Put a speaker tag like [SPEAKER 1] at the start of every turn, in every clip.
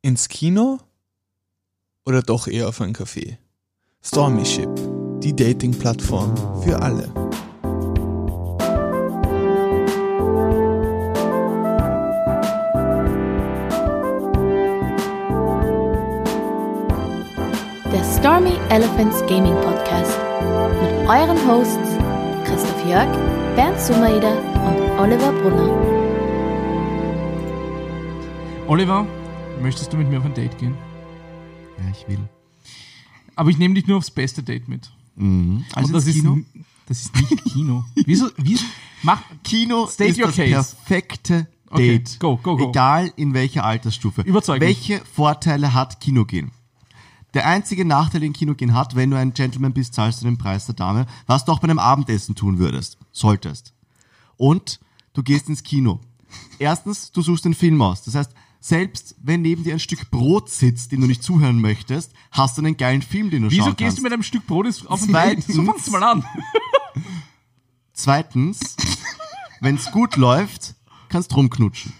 [SPEAKER 1] Ins Kino oder doch eher auf ein Café? Stormy Ship, die Dating-Plattform für alle.
[SPEAKER 2] Der Stormy Elephants Gaming Podcast mit euren Hosts Christoph Jörg, Bernd Sumaida und Oliver Brunner.
[SPEAKER 3] Oliver, möchtest du mit mir auf ein Date gehen?
[SPEAKER 4] Ja, ich will.
[SPEAKER 3] Aber ich nehme dich nur aufs beste Date mit.
[SPEAKER 4] Mhm. Also
[SPEAKER 3] das ist,
[SPEAKER 4] Kino?
[SPEAKER 3] n- das ist nicht Kino. Wieso? Wieso? Mach,
[SPEAKER 4] Kino
[SPEAKER 3] State
[SPEAKER 4] ist das
[SPEAKER 3] case.
[SPEAKER 4] perfekte
[SPEAKER 3] Okay,
[SPEAKER 4] Date.
[SPEAKER 3] go, go, go.
[SPEAKER 4] Egal in welcher Altersstufe.
[SPEAKER 3] Überzeug mich.
[SPEAKER 4] Welche Vorteile hat Kinogehen? Der einzige Nachteil, den Kinogehen hat, wenn du ein Gentleman bist, zahlst du den Preis der Dame, was du auch bei einem Abendessen tun würdest. Solltest. Und du gehst ins Kino. Erstens, du suchst den Film aus. Das heißt, selbst wenn neben dir ein Stück Brot sitzt, dem du nicht zuhören möchtest, hast du einen geilen Film, den du
[SPEAKER 3] wieso
[SPEAKER 4] schauen
[SPEAKER 3] gehst
[SPEAKER 4] kannst.
[SPEAKER 3] du mit einem Stück Brot ins- auf Date?
[SPEAKER 4] Zweitens-
[SPEAKER 3] So fangst mal an.
[SPEAKER 4] Zweitens, wenn's gut läuft, kannst rumknutschen.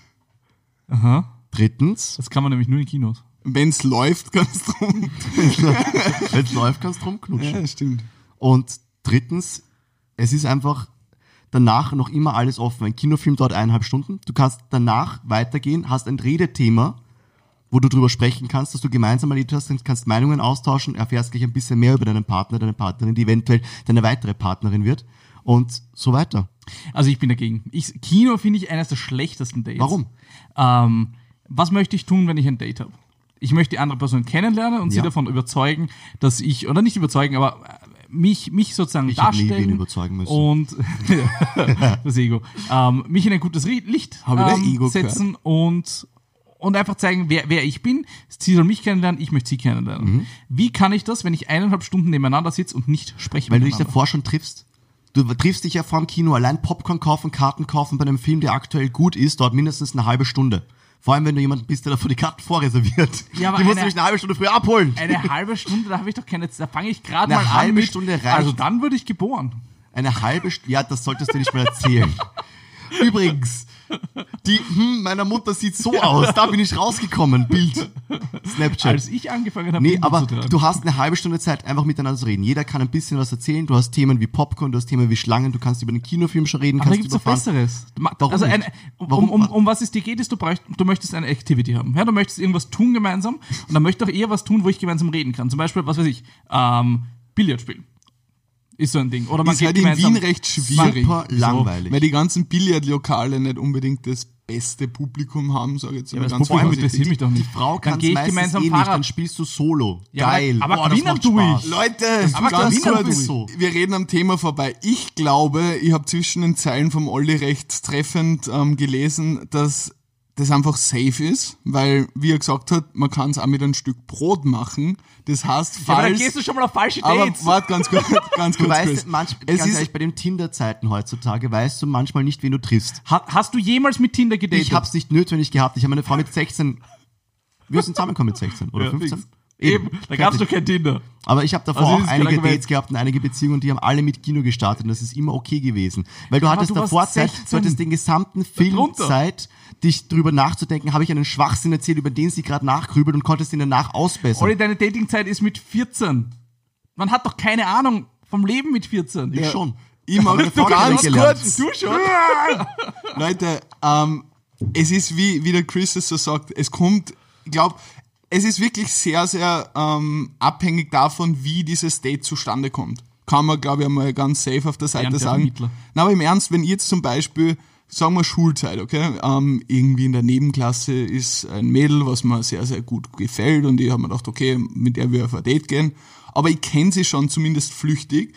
[SPEAKER 3] Aha.
[SPEAKER 4] Drittens,
[SPEAKER 3] Das kann man nämlich nur in Kinos.
[SPEAKER 1] Wenn's läuft, kannst du rum.
[SPEAKER 4] wenn's läuft, kannst rumknutschen.
[SPEAKER 1] Ja, stimmt.
[SPEAKER 4] Und drittens, es ist einfach danach noch immer alles offen. Ein Kinofilm dauert eineinhalb Stunden. Du kannst danach weitergehen, hast ein Redethema, wo du drüber sprechen kannst, dass du gemeinsam erlebt hast, kannst Meinungen austauschen, erfährst gleich ein bisschen mehr über deinen Partner, deine Partnerin, die eventuell deine weitere Partnerin wird und so weiter.
[SPEAKER 3] Also ich bin dagegen. Ich, Kino finde ich eines der schlechtesten Dates.
[SPEAKER 4] Warum?
[SPEAKER 3] Ähm, was möchte ich tun, wenn ich ein Date habe? Ich möchte die andere Person kennenlernen und sie
[SPEAKER 4] Ja.
[SPEAKER 3] davon überzeugen, dass ich, oder nicht überzeugen, aber mich, mich sozusagen
[SPEAKER 4] Ich nie
[SPEAKER 3] darstellen.
[SPEAKER 4] wen überzeugen müssen.
[SPEAKER 3] Und das Ego. Ähm, mich in ein gutes Licht
[SPEAKER 1] ich
[SPEAKER 3] ähm,
[SPEAKER 1] Ego
[SPEAKER 3] setzen und und einfach zeigen, wer, wer ich bin. Sie soll mich kennenlernen, ich möchte sie kennenlernen.
[SPEAKER 4] Mhm.
[SPEAKER 3] Wie kann ich das, wenn ich eineinhalb Stunden nebeneinander sitze und nicht spreche
[SPEAKER 4] Weil du dich davor schon triffst. Du triffst dich ja vor dem Kino, allein Popcorn kaufen, Karten kaufen bei einem Film, der aktuell gut ist, dauert mindestens eine halbe Stunde. Vor allem, wenn du jemanden bist, der davor die Karten vorreserviert.
[SPEAKER 3] Ja, aber
[SPEAKER 4] die musst du
[SPEAKER 3] eine-
[SPEAKER 4] dich eine halbe Stunde früher abholen.
[SPEAKER 3] Eine halbe Stunde, da habe ich doch keine Zeit. Da fange ich gerade
[SPEAKER 4] Eine
[SPEAKER 3] mal an.
[SPEAKER 4] halbe
[SPEAKER 3] mit,
[SPEAKER 4] Stunde reicht.
[SPEAKER 3] Also dann würde ich geboren.
[SPEAKER 4] Eine halbe Stunde, ja, das solltest du nicht mal erzählen. Übrigens, die, hm, meiner Mutter sieht so aus, da bin ich rausgekommen, Bild, Snapchat.
[SPEAKER 3] Als ich angefangen habe,
[SPEAKER 4] Nee, aber du hast eine halbe Stunde Zeit, einfach miteinander zu reden. Jeder kann ein bisschen was erzählen. Du hast Themen wie Popcorn, du hast Themen wie Schlangen, du kannst über den Kinofilm schon reden,
[SPEAKER 3] aber da
[SPEAKER 4] kannst
[SPEAKER 3] gibt's doch. Besseres. Du
[SPEAKER 4] Warum
[SPEAKER 3] also eine, um,
[SPEAKER 4] Warum?
[SPEAKER 3] Um, um was es dir geht, ist, du, brauchst, du möchtest eine Activity haben. Ja, du möchtest irgendwas tun gemeinsam und dann möchte ich auch eher was tun, wo ich gemeinsam reden kann. Zum Beispiel, was weiß ich, ähm, Billard spielen. Ist so ein Ding. Oder man
[SPEAKER 1] Ist halt in. Wien recht schwierig.
[SPEAKER 4] Super langweilig.
[SPEAKER 1] Weil die ganzen Billardlokale nicht unbedingt das beste Publikum haben, sage ich jetzt
[SPEAKER 3] Ja,
[SPEAKER 1] mal
[SPEAKER 3] aber das
[SPEAKER 1] ganz
[SPEAKER 3] Publikum
[SPEAKER 1] vorsichtig.
[SPEAKER 3] interessiert mich doch
[SPEAKER 4] Die
[SPEAKER 3] nicht.
[SPEAKER 4] Frau
[SPEAKER 3] Dann
[SPEAKER 4] kann
[SPEAKER 3] gehe ich gemeinsam
[SPEAKER 4] eh nicht, dann spielst du Solo.
[SPEAKER 3] Ja, aber-
[SPEAKER 4] Geil.
[SPEAKER 3] aber
[SPEAKER 4] Boah, das
[SPEAKER 3] gewinnen
[SPEAKER 4] macht
[SPEAKER 3] tue ich.
[SPEAKER 1] Leute,
[SPEAKER 3] Aber
[SPEAKER 1] ganz kurz,
[SPEAKER 4] so.
[SPEAKER 1] wir reden am Thema vorbei. Ich glaube, ich habe zwischen den Zeilen vom Olli recht treffend ähm, gelesen, dass das einfach safe ist, weil, wie er gesagt hat, man kann es auch mit einem Stück Brot machen. Das heißt,
[SPEAKER 3] Ja, aber dann
[SPEAKER 1] falls...
[SPEAKER 3] gehst du schon mal auf falsche
[SPEAKER 1] aber
[SPEAKER 3] Dates.
[SPEAKER 1] warte ganz kurz, ganz
[SPEAKER 4] Du
[SPEAKER 1] kurz.
[SPEAKER 4] weißt,
[SPEAKER 1] Chris.
[SPEAKER 4] manch,
[SPEAKER 1] es
[SPEAKER 4] ganz
[SPEAKER 1] ist,
[SPEAKER 4] ehrlich, bei den Tinder-Zeiten heutzutage weißt du manchmal nicht, wen du triffst.
[SPEAKER 3] Ha, hast du jemals mit Tinder gedatet?
[SPEAKER 4] Ich hab's nicht notwendig gehabt. Ich habe eine Frau mit 16. Wir sind zusammengekommen mit 16 oder
[SPEAKER 3] Ja,
[SPEAKER 4] 15.
[SPEAKER 3] fix. Eben, da gab's doch kein Tinder.
[SPEAKER 4] Aber ich habe davor
[SPEAKER 3] Also
[SPEAKER 4] auch einige Dates gehabt und einige Beziehungen, die haben alle mit Kino gestartet und das ist immer okay gewesen. Weil du
[SPEAKER 3] Aber
[SPEAKER 4] hattest
[SPEAKER 3] du
[SPEAKER 4] davor Zeit,
[SPEAKER 3] 16.
[SPEAKER 4] du hattest den gesamten Film. Zeit, dich drüber nachzudenken, habe ich einen Schwachsinn erzählt, über den sie gerade nachgrübelt und konntest ihn danach ausbessern.
[SPEAKER 3] Olli, deine Datingzeit ist mit 14. Man hat doch keine Ahnung vom Leben mit 14.
[SPEAKER 4] ich schon.
[SPEAKER 1] ich mag
[SPEAKER 4] eine Frau
[SPEAKER 1] ganz
[SPEAKER 4] kennengelernt.
[SPEAKER 1] kurz,
[SPEAKER 3] Du schon?
[SPEAKER 1] Leute, ähm, es ist wie, wie der Chris es so sagt, es kommt, ich glaube, es ist wirklich sehr, sehr ähm, abhängig davon, wie dieses Date zustande kommt. Kann man, glaube ich, einmal ganz safe auf der Seite
[SPEAKER 3] der
[SPEAKER 1] sagen.
[SPEAKER 3] Vermittler.
[SPEAKER 1] Na, aber im Ernst, wenn ihr jetzt zum Beispiel, sagen wir Schulzeit, okay, ähm, irgendwie in der Nebenklasse ist ein Mädel, was mir sehr, sehr gut gefällt und ich habe mir gedacht, okay, mit der will ich auf ein Date gehen, aber ich kenne sie schon zumindest flüchtig,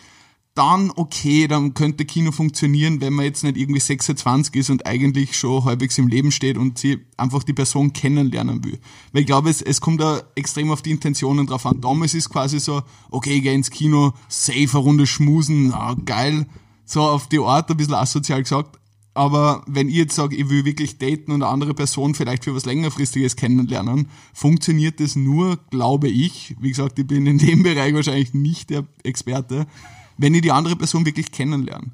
[SPEAKER 1] dann okay, dann könnte Kino funktionieren, wenn man jetzt nicht irgendwie 26 ist und eigentlich schon halbwegs im Leben steht und sie einfach die Person kennenlernen will. Weil ich glaube, es, es kommt da extrem auf die Intentionen drauf an. Damals ist quasi so, okay, ich geh ins Kino, safe eine Runde schmusen, ah, geil, so auf die Art, ein bisschen asozial gesagt. Aber wenn ich jetzt sage, ich will wirklich daten und eine andere Person vielleicht für was längerfristiges kennenlernen, funktioniert das nur, glaube ich, wie gesagt, ich bin in dem Bereich wahrscheinlich nicht der Experte, wenn ich die andere Person wirklich kennenlerne.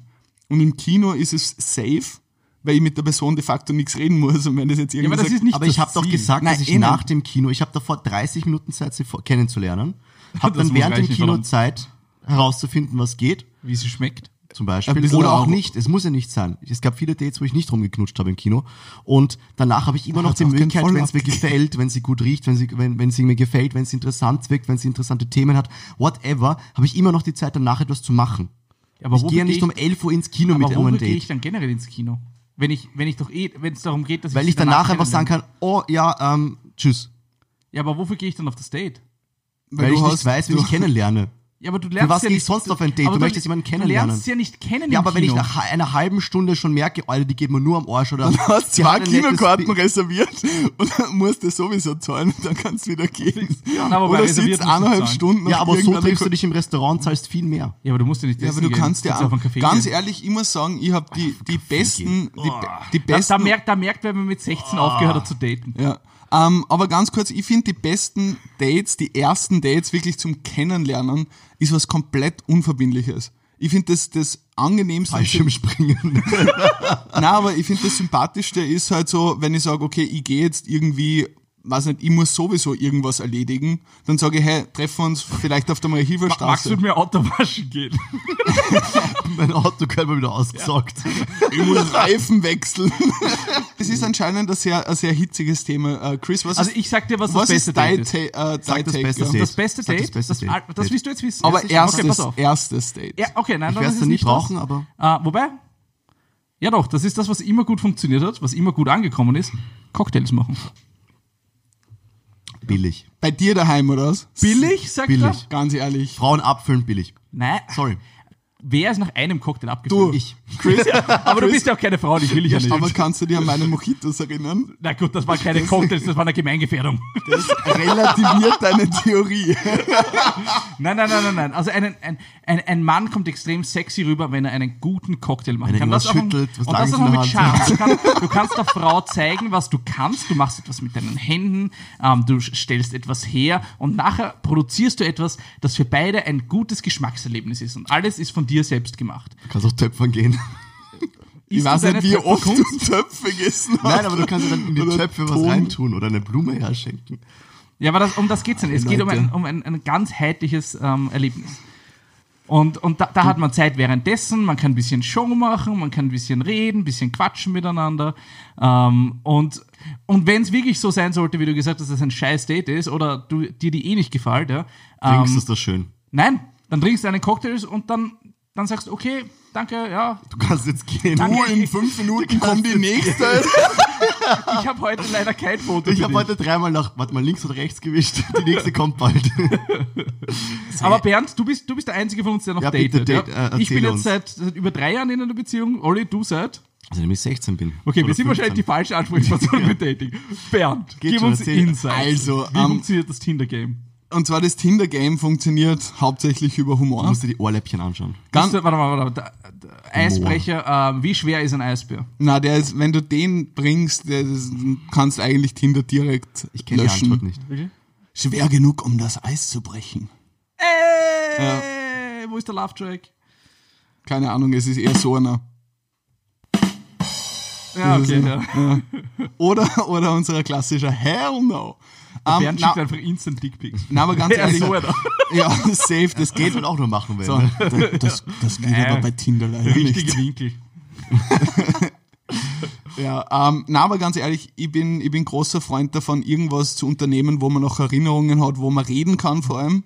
[SPEAKER 1] Und im Kino ist es safe, weil ich mit der Person de facto nichts reden muss. Und wenn das jetzt
[SPEAKER 3] aber
[SPEAKER 1] irgendwie
[SPEAKER 3] das
[SPEAKER 1] sagt,
[SPEAKER 3] ist nicht
[SPEAKER 4] Aber ich habe doch gesagt,
[SPEAKER 1] Nein,
[SPEAKER 4] dass ich
[SPEAKER 1] eh
[SPEAKER 4] nach dem Kino, ich habe davor 30 Minuten Zeit, sie kennenzulernen, habe dann während dem Kino. Zeit herauszufinden, was geht,
[SPEAKER 3] Wie sie schmeckt.
[SPEAKER 4] Zum Beispiel,
[SPEAKER 1] bisschen
[SPEAKER 4] oder auch
[SPEAKER 1] auch-
[SPEAKER 4] nicht. Es muss ja nicht sein. Es gab viele Dates, wo ich nicht rumgeknutscht habe im Kino. Und danach habe ich immer noch die Möglichkeit, wenn es mir gefällt, wenn sie gut riecht, wenn sie, wenn, wenn sie mir gefällt, wenn sie interessant wirkt, wenn sie interessante Themen hat, whatever, habe ich immer noch die Zeit, danach etwas zu machen.
[SPEAKER 3] Aber
[SPEAKER 4] ich gehe ja nicht um 11 Uhr ins Kino mit um
[SPEAKER 3] wofür
[SPEAKER 4] ein
[SPEAKER 3] gehe ich
[SPEAKER 4] Date.
[SPEAKER 3] dann generell ins Kino? Wenn ich, wenn ich doch eh, wenn es darum geht, dass
[SPEAKER 4] Weil
[SPEAKER 3] sie
[SPEAKER 4] ich danach einfach sagen kann, oh ja, ähm, tschüss.
[SPEAKER 3] Ja, aber wofür gehe ich dann auf das Date?
[SPEAKER 4] Weil,
[SPEAKER 1] du
[SPEAKER 4] ich
[SPEAKER 1] hast-
[SPEAKER 4] nicht weiß, wen
[SPEAKER 1] du-
[SPEAKER 4] ich kennenlerne.
[SPEAKER 3] Ja, aber du lernst
[SPEAKER 4] was
[SPEAKER 3] ja
[SPEAKER 4] gehe ich
[SPEAKER 3] nicht,
[SPEAKER 4] sonst auf ein Date?
[SPEAKER 3] aber
[SPEAKER 4] Du möchtest jemanden
[SPEAKER 3] Du
[SPEAKER 4] kennenlernen.
[SPEAKER 3] lernst ja nicht kennen
[SPEAKER 4] Ja,
[SPEAKER 3] im
[SPEAKER 4] aber wenn ich
[SPEAKER 3] Kino.
[SPEAKER 4] nach einer halben Stunde schon merke, Alter, die geht mir nur am Arsch oder
[SPEAKER 1] Du hast
[SPEAKER 4] die
[SPEAKER 1] zwei Kinokarten reserviert und dann musst du sowieso zahlen und dann kannst du wieder gehen.
[SPEAKER 3] Ja, aber bei
[SPEAKER 1] Oder
[SPEAKER 3] reserviert
[SPEAKER 1] sitzt
[SPEAKER 3] du
[SPEAKER 1] eineinhalb. Stunden
[SPEAKER 4] Ja, aber so triffst du dich im Restaurant, zahlst viel mehr.
[SPEAKER 3] Ja, aber du musst ja nicht
[SPEAKER 1] Ja, aber
[SPEAKER 3] essen
[SPEAKER 1] du
[SPEAKER 3] gehen.
[SPEAKER 1] kannst ja auch, ganz
[SPEAKER 3] gehen.
[SPEAKER 1] ehrlich, ich muss sagen, ich habe die, die besten, die, die
[SPEAKER 3] Da,
[SPEAKER 1] besten,
[SPEAKER 3] da, merkt, da merkt, wer man mit 16 aufgehört hat zu daten.
[SPEAKER 1] ja. Ähm, aber ganz kurz, ich finde die besten Dates, die ersten Dates wirklich zum Kennenlernen, ist was komplett Unverbindliches. Ich finde das, das angenehmste.
[SPEAKER 4] Fallschirmspringen.
[SPEAKER 1] Nein, aber ich finde das Sympathischste ist halt so, wenn ich sage, okay, ich gehe jetzt irgendwie, weiß nicht, ich muss sowieso irgendwas erledigen, dann sage ich, hey, treffen wir uns vielleicht auf der
[SPEAKER 3] Magst
[SPEAKER 1] Marie-Hilfer-Straße.
[SPEAKER 3] du mit mir Auto waschen gehen?
[SPEAKER 4] mein Auto gehört mal wieder ausgesaugt.
[SPEAKER 1] Ich muss Reifen wechseln. Es ist anscheinend ein sehr, ein sehr hitziges Thema. Äh, Chris, was
[SPEAKER 3] Also
[SPEAKER 1] ist,
[SPEAKER 3] ich sag dir, was,
[SPEAKER 1] was
[SPEAKER 3] das beste
[SPEAKER 1] ist
[SPEAKER 3] Date ist.
[SPEAKER 1] Ta äh,
[SPEAKER 4] Sag das beste
[SPEAKER 1] ja?
[SPEAKER 4] Date.
[SPEAKER 3] Das beste
[SPEAKER 4] Sag das
[SPEAKER 3] Date?
[SPEAKER 4] beste Date.
[SPEAKER 3] das, das willst du jetzt wissen.
[SPEAKER 1] Aber
[SPEAKER 3] Ja,
[SPEAKER 1] erstes,
[SPEAKER 3] Okay, pass auf.
[SPEAKER 1] erstes Date.
[SPEAKER 3] Ja, okay, nein,
[SPEAKER 4] Ich
[SPEAKER 3] dann
[SPEAKER 4] werde
[SPEAKER 3] ist
[SPEAKER 4] es
[SPEAKER 3] nicht
[SPEAKER 4] brauchen,
[SPEAKER 3] das.
[SPEAKER 4] aber
[SPEAKER 3] Äh, wobei, ja doch, das ist das, was immer gut funktioniert hat, was immer gut angekommen ist. Cocktails machen.
[SPEAKER 4] Billig.
[SPEAKER 1] Bei dir daheim, oder was?
[SPEAKER 3] Billig, sagt
[SPEAKER 4] Billig.
[SPEAKER 3] er?
[SPEAKER 1] Ganz ehrlich.
[SPEAKER 4] Frauen abfüllen billig.
[SPEAKER 3] Nein.
[SPEAKER 4] Sorry.
[SPEAKER 3] Wer ist nach einem Cocktail abgefüllt?
[SPEAKER 1] Du.
[SPEAKER 3] Ich. Aber du bist ja auch keine Frau, ich will ich ja nicht.
[SPEAKER 1] Aber kannst du dich an meine Mojitos erinnern?
[SPEAKER 3] Na gut, das waren keine Cocktails, das war eine Gemeingefährdung.
[SPEAKER 1] Das relativiert deine Theorie.
[SPEAKER 3] Nein, nein, nein, nein, nein. Also ein, ein, ein, ein Mann kommt extrem sexy rüber, wenn er einen guten Cocktail machen
[SPEAKER 4] Wenn er
[SPEAKER 3] kann. auch ein-
[SPEAKER 4] schüttelt, was
[SPEAKER 3] und das auch mit Charme. Du kannst, du kannst der Frau zeigen, was du kannst. Du machst etwas mit deinen Händen, ähm, du stellst etwas her und nachher produzierst du etwas, das für beide ein gutes Geschmackserlebnis ist. Und alles ist von dir selbst gemacht.
[SPEAKER 4] Du kannst auch töpfern gehen.
[SPEAKER 1] Ich
[SPEAKER 3] du
[SPEAKER 1] weiß nicht, wie oft du? Töpfe gegessen hast.
[SPEAKER 4] Nein, aber du kannst ja dann in die
[SPEAKER 1] Oder
[SPEAKER 4] Töpfe was reintun oder eine Blume herschenken.
[SPEAKER 3] Ja, aber das, um das geht's nicht. Es geht um ein, um ein, ein ganzheitliches ähm, Erlebnis. Und, und da, da hat man Zeit währenddessen, man kann ein bisschen Show machen, man kann ein bisschen reden, ein bisschen quatschen miteinander. Ähm, und und wenn es wirklich so sein sollte, wie du gesagt hast, dass es ein scheiß Date ist oder du, dir die eh nicht gefällt, ja,
[SPEAKER 4] Trinkst
[SPEAKER 3] ähm,
[SPEAKER 4] ist das schön.
[SPEAKER 3] nein, dann trinkst du einen Cocktail und dann, dann sagst du, okay, danke, ja,
[SPEAKER 4] Du kannst jetzt gehen.
[SPEAKER 3] Danke.
[SPEAKER 1] Du, in fünf Minuten kommt die nächste.
[SPEAKER 3] ich habe heute leider kein Foto.
[SPEAKER 4] Ich habe heute dreimal nach, warte mal, links oder rechts gewischt. Die nächste kommt bald.
[SPEAKER 3] Aber Bernd, du bist, du bist der Einzige von uns, der noch
[SPEAKER 4] Ja, bitte,
[SPEAKER 3] datet.
[SPEAKER 4] date,
[SPEAKER 3] ja?
[SPEAKER 4] äh,
[SPEAKER 3] ich bin jetzt seit, seit über drei Jahren in einer Beziehung. Olli, du seit?
[SPEAKER 4] Also, wenn ich 16 bin.
[SPEAKER 3] Okay, wir sind
[SPEAKER 4] 15.
[SPEAKER 3] wahrscheinlich die falsche Ansprechperson für Dating. Bernd,
[SPEAKER 4] Geht
[SPEAKER 3] gib
[SPEAKER 4] schon,
[SPEAKER 3] uns
[SPEAKER 4] erzähl.
[SPEAKER 3] Insights.
[SPEAKER 1] Also,
[SPEAKER 3] Wie
[SPEAKER 1] ähm,
[SPEAKER 3] funktioniert das Tinder-Game?
[SPEAKER 1] Und zwar das Tinder-Game funktioniert hauptsächlich über
[SPEAKER 4] Du
[SPEAKER 1] Humor.
[SPEAKER 4] musst dir die Ohrläppchen anschauen.
[SPEAKER 1] Ganz,
[SPEAKER 3] Warte mal, warte mal. Der, der Eisbrecher, ähm, wie schwer ist ein Eisbär?
[SPEAKER 1] na, der ist, wenn du den bringst, der ist, kannst eigentlich Tinder direkt
[SPEAKER 4] Ich kenne die
[SPEAKER 1] löschen.
[SPEAKER 4] Antwort nicht.
[SPEAKER 1] Schwer genug, um das Eis zu brechen.
[SPEAKER 3] Ey, wo ist der Love-Track?
[SPEAKER 1] Keine Ahnung, es ist eher so einer.
[SPEAKER 3] Ja, okay,
[SPEAKER 1] ist-
[SPEAKER 3] ja.
[SPEAKER 1] Oder, oder unser klassischer Hell no. Ähm,
[SPEAKER 3] Bernd
[SPEAKER 1] na,
[SPEAKER 3] schickt einfach instant Dickpics.
[SPEAKER 1] na, aber ganz
[SPEAKER 3] Ja,
[SPEAKER 1] ehrlich,
[SPEAKER 3] so
[SPEAKER 1] ja, safe, das
[SPEAKER 4] Geht man auch nur machen, wenn.
[SPEAKER 1] So,
[SPEAKER 4] ne?
[SPEAKER 1] da- das, das geht
[SPEAKER 3] Nein.
[SPEAKER 1] aber bei Tinder leider
[SPEAKER 3] Richtige
[SPEAKER 1] nicht.
[SPEAKER 3] Winkel.
[SPEAKER 1] Ja, ähm, na, aber ganz ehrlich, ich bin, ich bin großer Freund davon, irgendwas zu unternehmen, wo man noch Erinnerungen hat, wo man reden kann vor allem.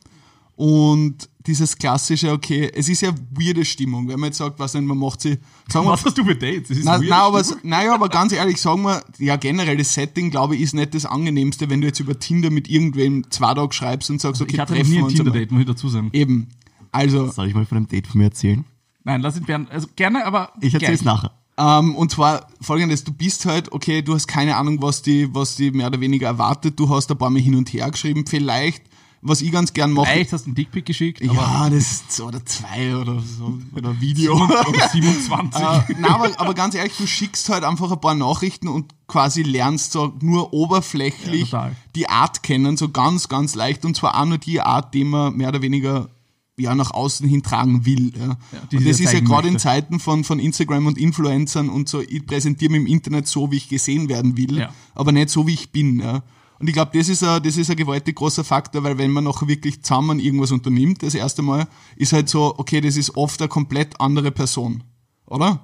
[SPEAKER 1] Und dieses klassische, okay, es ist ja weirde Stimmung, wenn man jetzt sagt, was nicht, man macht sie, sagen wir,
[SPEAKER 3] Was hast du für Dates? Das ist
[SPEAKER 1] na, na, aber, naja, aber ganz ehrlich, sagen wir, ja, generell das Setting, glaube ich, ist nicht das angenehmste, wenn du jetzt über Tinder mit irgendwem zwei Tage schreibst und sagst, okay,
[SPEAKER 3] ich hatte noch
[SPEAKER 1] treffen
[SPEAKER 3] nie
[SPEAKER 1] wir
[SPEAKER 3] ein. Tinder-Date, muss ich dazu sagen.
[SPEAKER 1] Eben. Also,
[SPEAKER 4] Soll ich mal von einem Date von mir erzählen?
[SPEAKER 3] Nein, lass ihn Bernd, also gerne, aber
[SPEAKER 4] Ich erzähle es
[SPEAKER 3] gleich.
[SPEAKER 4] nachher.
[SPEAKER 1] Ähm, und zwar folgendes, du bist halt, okay, du hast keine Ahnung, was die, was die mehr oder weniger erwartet, du hast ein paar Mal hin und her geschrieben, vielleicht, was ich ganz gern mache.
[SPEAKER 3] Vielleicht hast du einen Dickpic geschickt,
[SPEAKER 1] Ja, das ist so, oder zwei oder so, oder Video.
[SPEAKER 3] oder 27.
[SPEAKER 1] äh, na, aber, aber ganz ehrlich, du schickst halt einfach ein paar Nachrichten und quasi lernst so nur oberflächlich
[SPEAKER 3] Ja,
[SPEAKER 1] die Art kennen, so ganz, ganz leicht. Und zwar auch nur die Art, die man mehr oder weniger ja nach außen hin tragen will. Ja.
[SPEAKER 3] die
[SPEAKER 1] und das ist ja gerade in. Zeiten von, von Instagram und Influencern und so, ich präsentiere mich im Internet so, wie ich gesehen werden will,
[SPEAKER 3] Ja.
[SPEAKER 1] aber nicht so, wie ich bin. Ja. Und ich glaube, das ist ein, das ist ein gewaltig großer Faktor, weil wenn man noch wirklich zusammen irgendwas unternimmt, das erste Mal, ist halt so, okay, das ist oft eine komplett andere Person. Oder?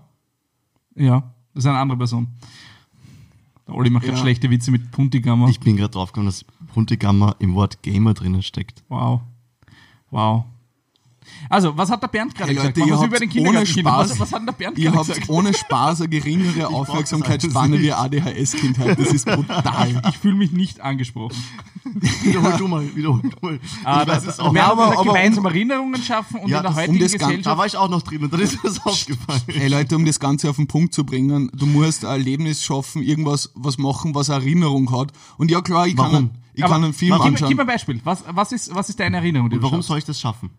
[SPEAKER 3] Ja, das ist eine andere Person. Der Olli macht gerade
[SPEAKER 1] Ja.
[SPEAKER 3] schlechte Witze mit Puntigammer.
[SPEAKER 4] Ich bin gerade drauf gekommen, dass Puntigammer im Wort Gamer drinnen steckt.
[SPEAKER 3] Wow. Wow. Also, was hat der Bernd gerade
[SPEAKER 1] Hey
[SPEAKER 3] gesagt?
[SPEAKER 1] Leute, ihr habt ohne. Spaß,
[SPEAKER 3] Was, was hat denn der Bernd
[SPEAKER 1] ihr habt ohne Spaß eine geringere Aufmerksamkeitsspanne wie ADHS-Kindheit. Das ist brutal.
[SPEAKER 3] Ich fühle mich nicht angesprochen.
[SPEAKER 4] Wiederhol du mal, wiederhol du mal.
[SPEAKER 3] Ah, das,
[SPEAKER 4] es auch.
[SPEAKER 3] wir haben
[SPEAKER 1] aber-
[SPEAKER 3] gesagt,
[SPEAKER 1] aber um-
[SPEAKER 3] gemeinsam Erinnerungen schaffen und
[SPEAKER 4] Ja,
[SPEAKER 3] in der
[SPEAKER 4] um
[SPEAKER 3] heutigen
[SPEAKER 1] das Gan-
[SPEAKER 4] Da
[SPEAKER 3] Gesellschaft.
[SPEAKER 4] war ich auch noch drin und dann ist mir das aufgefallen.
[SPEAKER 1] Hey Leute, um das Ganze auf den Punkt zu bringen, du musst ein Erlebnis schaffen, irgendwas was machen, was Erinnerung hat. Und ja klar, ich kann,
[SPEAKER 4] Warum?
[SPEAKER 1] ich
[SPEAKER 3] Aber
[SPEAKER 1] kann einen Film
[SPEAKER 3] gib,
[SPEAKER 1] anschauen.
[SPEAKER 3] gib mir ein Beispiel. Was, was, ist, was ist deine Erinnerung?
[SPEAKER 4] Und warum soll ich das schaffen?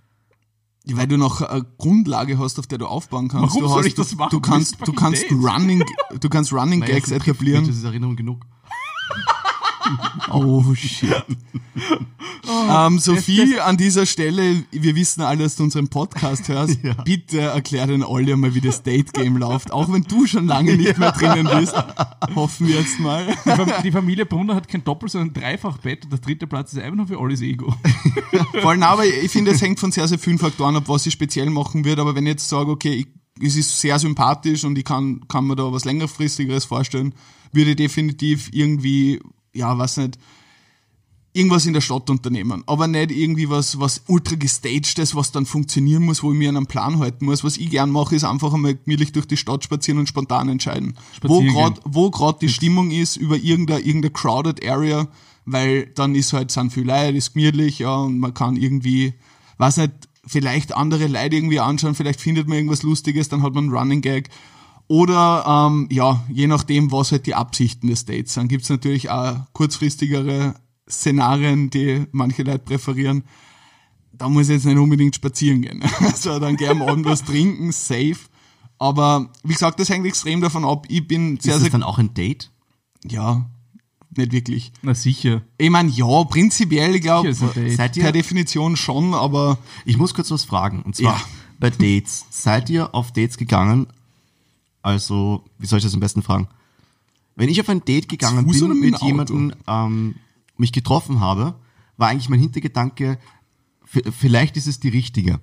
[SPEAKER 1] Weil du noch eine Grundlage hast, auf der du aufbauen kannst.
[SPEAKER 3] Warum
[SPEAKER 1] du
[SPEAKER 3] soll
[SPEAKER 1] hast,
[SPEAKER 3] ich das machen?
[SPEAKER 1] Du kannst, du kannst. Running, du kannst Running
[SPEAKER 4] Naja,
[SPEAKER 1] Gags etablieren.
[SPEAKER 4] Das ist Erinnerung genug.
[SPEAKER 1] Oh shit. ähm, Sophie, an dieser Stelle, wir wissen alle, dass du unseren Podcast hörst. Bitte erklär den Olli mal, wie das Date Game läuft. Auch wenn du schon lange nicht mehr drinnen bist. Hoffen wir jetzt mal.
[SPEAKER 3] Die Fam- Die Familie Brunner hat kein Doppel, sondern ein Dreifachbett und der dritte Platz ist einfach nur für Ollis Ego.
[SPEAKER 1] Vor allem, aber ich finde, es hängt von sehr, sehr vielen Faktoren ab, was ich speziell machen wird. Aber wenn ich jetzt sage, okay, ich, es ist sehr sympathisch und ich kann, kann mir da was längerfristigeres vorstellen, würde definitiv irgendwie, ja, was nicht, irgendwas in der Stadt unternehmen. Aber nicht irgendwie was, was ultra gestagtes, was dann funktionieren muss, wo ich mir einen Plan halten muss. Was ich gern mache, ist einfach einmal gemütlich durch die Stadt spazieren und spontan entscheiden. Wo
[SPEAKER 3] Spazieren
[SPEAKER 1] gerade wo grad die Stimmung ist über irgendeine, irgendeine crowded area, weil dann ist halt, sind viel Leute, ist gemütlich, ja, und man kann irgendwie, weiß nicht, vielleicht andere Leute irgendwie anschauen, vielleicht findet man irgendwas Lustiges, dann hat man einen Running Gag. Oder ähm, ja, je nachdem, was halt die Absichten des Dates sind, gibt's natürlich auch kurzfristigere Szenarien, die manche Leute präferieren. Da muss ich jetzt nicht unbedingt spazieren gehen. Also dann gerne am Abend was trinken, safe. Aber wie gesagt, das hängt extrem davon ab. Ich bin sehr,
[SPEAKER 4] ist das
[SPEAKER 1] sehr.
[SPEAKER 4] dann auch ein Date?
[SPEAKER 1] Ja, nicht wirklich.
[SPEAKER 3] Na sicher.
[SPEAKER 1] Ich meine, ja, prinzipiell, ich glaube, per
[SPEAKER 4] ihr,
[SPEAKER 1] Definition schon, aber
[SPEAKER 4] ich muss kurz was fragen. Und zwar
[SPEAKER 1] Ja.
[SPEAKER 4] bei Dates. Seid ihr auf Dates gegangen? Also, wie soll ich das am besten fragen? Wenn ich auf ein Date gegangen bin,
[SPEAKER 1] mit
[SPEAKER 4] mit
[SPEAKER 1] dem
[SPEAKER 4] jemandem ähm, mich getroffen habe, war eigentlich mein Hintergedanke, vielleicht ist es die richtige.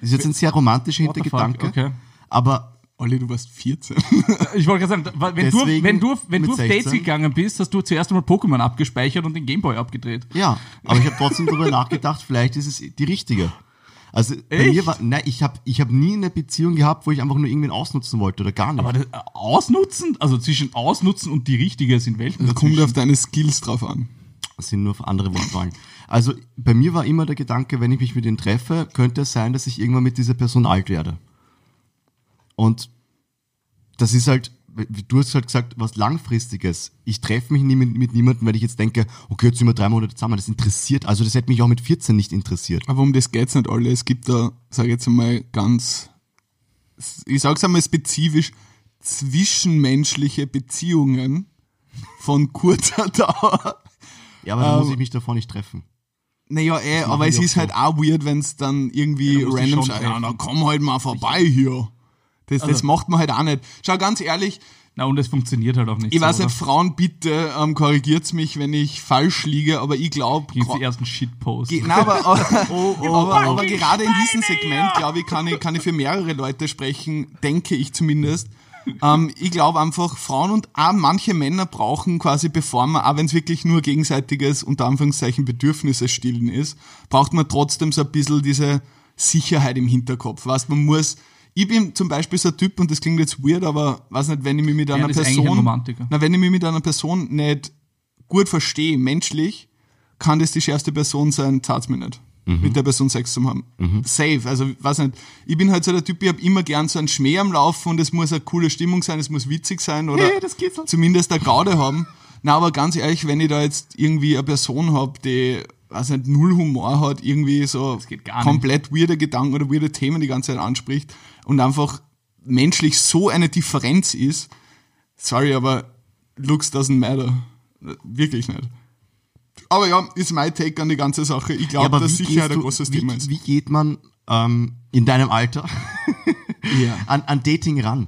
[SPEAKER 4] Das ist jetzt ein sehr romantischer
[SPEAKER 3] What?
[SPEAKER 4] Hintergedanke.
[SPEAKER 3] Okay.
[SPEAKER 4] Aber
[SPEAKER 1] Olli, du warst 14.
[SPEAKER 3] Ich wollte gerade sagen, wenn du,
[SPEAKER 4] Deswegen
[SPEAKER 3] wenn du, wenn du auf Dates
[SPEAKER 4] 16.
[SPEAKER 3] gegangen bist, hast du zuerst einmal Pokémon abgespeichert und den Gameboy abgedreht.
[SPEAKER 4] Ja, aber ich habe trotzdem darüber nachgedacht, vielleicht ist es die richtige. Also bei
[SPEAKER 3] Echt?
[SPEAKER 4] mir war, nein, ich habe ich hab nie eine Beziehung gehabt, wo ich einfach nur irgendwen ausnutzen wollte oder gar nicht.
[SPEAKER 3] Aber das, äh, ausnutzen, also zwischen ausnutzen und die richtige sind Welten.
[SPEAKER 1] Da kommt
[SPEAKER 3] dazwischen.
[SPEAKER 1] auf deine Skills drauf an.
[SPEAKER 4] Das sind nur andere Wortwahlen. Also bei mir war immer der Gedanke, wenn ich mich mit ihnen treffe, könnte es sein, dass ich irgendwann mit dieser Person alt werde. Und das ist halt, du hast halt gesagt, was langfristiges. Ich treffe mich nie mit, mit niemandem, weil ich jetzt denke, okay, jetzt sind wir drei Monate zusammen. Das interessiert, also das hätte mich auch mit 14 nicht interessiert.
[SPEAKER 1] Aber um das geht's nicht alle. Es gibt da, sage ich jetzt einmal ganz, ich sag's einmal spezifisch, zwischenmenschliche Beziehungen von kurzer Dauer.
[SPEAKER 4] Ja, aber dann muss
[SPEAKER 1] Ähm,
[SPEAKER 4] ich mich davor nicht treffen.
[SPEAKER 1] Naja, eh,
[SPEAKER 4] machen
[SPEAKER 1] aber es ist halt auch weird, wenn's dann irgendwie
[SPEAKER 3] Ja, dich
[SPEAKER 1] random ja, dann komm halt mal vorbei hier. Das, das
[SPEAKER 3] Also-
[SPEAKER 1] macht man halt auch nicht. Schau, ganz ehrlich,
[SPEAKER 3] Na, und es funktioniert halt auch nicht.
[SPEAKER 1] ich
[SPEAKER 3] so,
[SPEAKER 1] weiß nicht, Frauen, bitte ähm, korrigiert's mich, wenn ich falsch liege, aber ich glaube,
[SPEAKER 3] Ging's die ersten Shitposts.
[SPEAKER 1] Ge- Nein, aber, aber,
[SPEAKER 3] Oh,
[SPEAKER 1] aber, aber gerade in diesem Segment, glaube ich, kann ich, kann ich für mehrere Leute sprechen, denke ich zumindest. Ähm, ich glaube einfach, Frauen und auch manche Männer brauchen quasi, bevor man, auch wenn es wirklich nur gegenseitiges, unter Anführungszeichen, Bedürfnisse stillen ist, braucht man trotzdem so ein bisschen diese Sicherheit im Hinterkopf. Weißt, man muss, ich bin zum Beispiel so ein Typ, und das klingt jetzt weird, aber weiß nicht, wenn ich mich mit einer
[SPEAKER 3] ein
[SPEAKER 1] Person,
[SPEAKER 3] Romantiker.
[SPEAKER 1] na, wenn ich mich mit einer Person nicht gut verstehe, menschlich, kann das die schärfste Person sein, zahlt's mir nicht. Mit der Person Sex zu haben. Safe. Also, weiß nicht. Ich bin halt so der Typ, ich hab immer gern so einen Schmäh am Laufen und es muss eine coole Stimmung sein, es muss witzig sein oder
[SPEAKER 3] Hey,
[SPEAKER 1] zumindest eine Gaude haben. Na, aber ganz ehrlich, wenn ich da jetzt irgendwie eine Person hab, die, weiß nicht, null Humor hat, irgendwie so
[SPEAKER 3] gar nicht.
[SPEAKER 1] komplett weirde Gedanken oder weirde Themen die ganze Zeit anspricht und einfach menschlich so eine Differenz ist, sorry, aber looks doesn't matter. Wirklich nicht. Aber ja, ist mein Take an die ganze Sache. Ich glaube, dass
[SPEAKER 4] wie
[SPEAKER 1] Sicherheit ein großes
[SPEAKER 4] wie,
[SPEAKER 1] Thema ist.
[SPEAKER 4] Wie geht man ähm, in deinem Alter
[SPEAKER 1] Ja.
[SPEAKER 4] an, an Dating ran?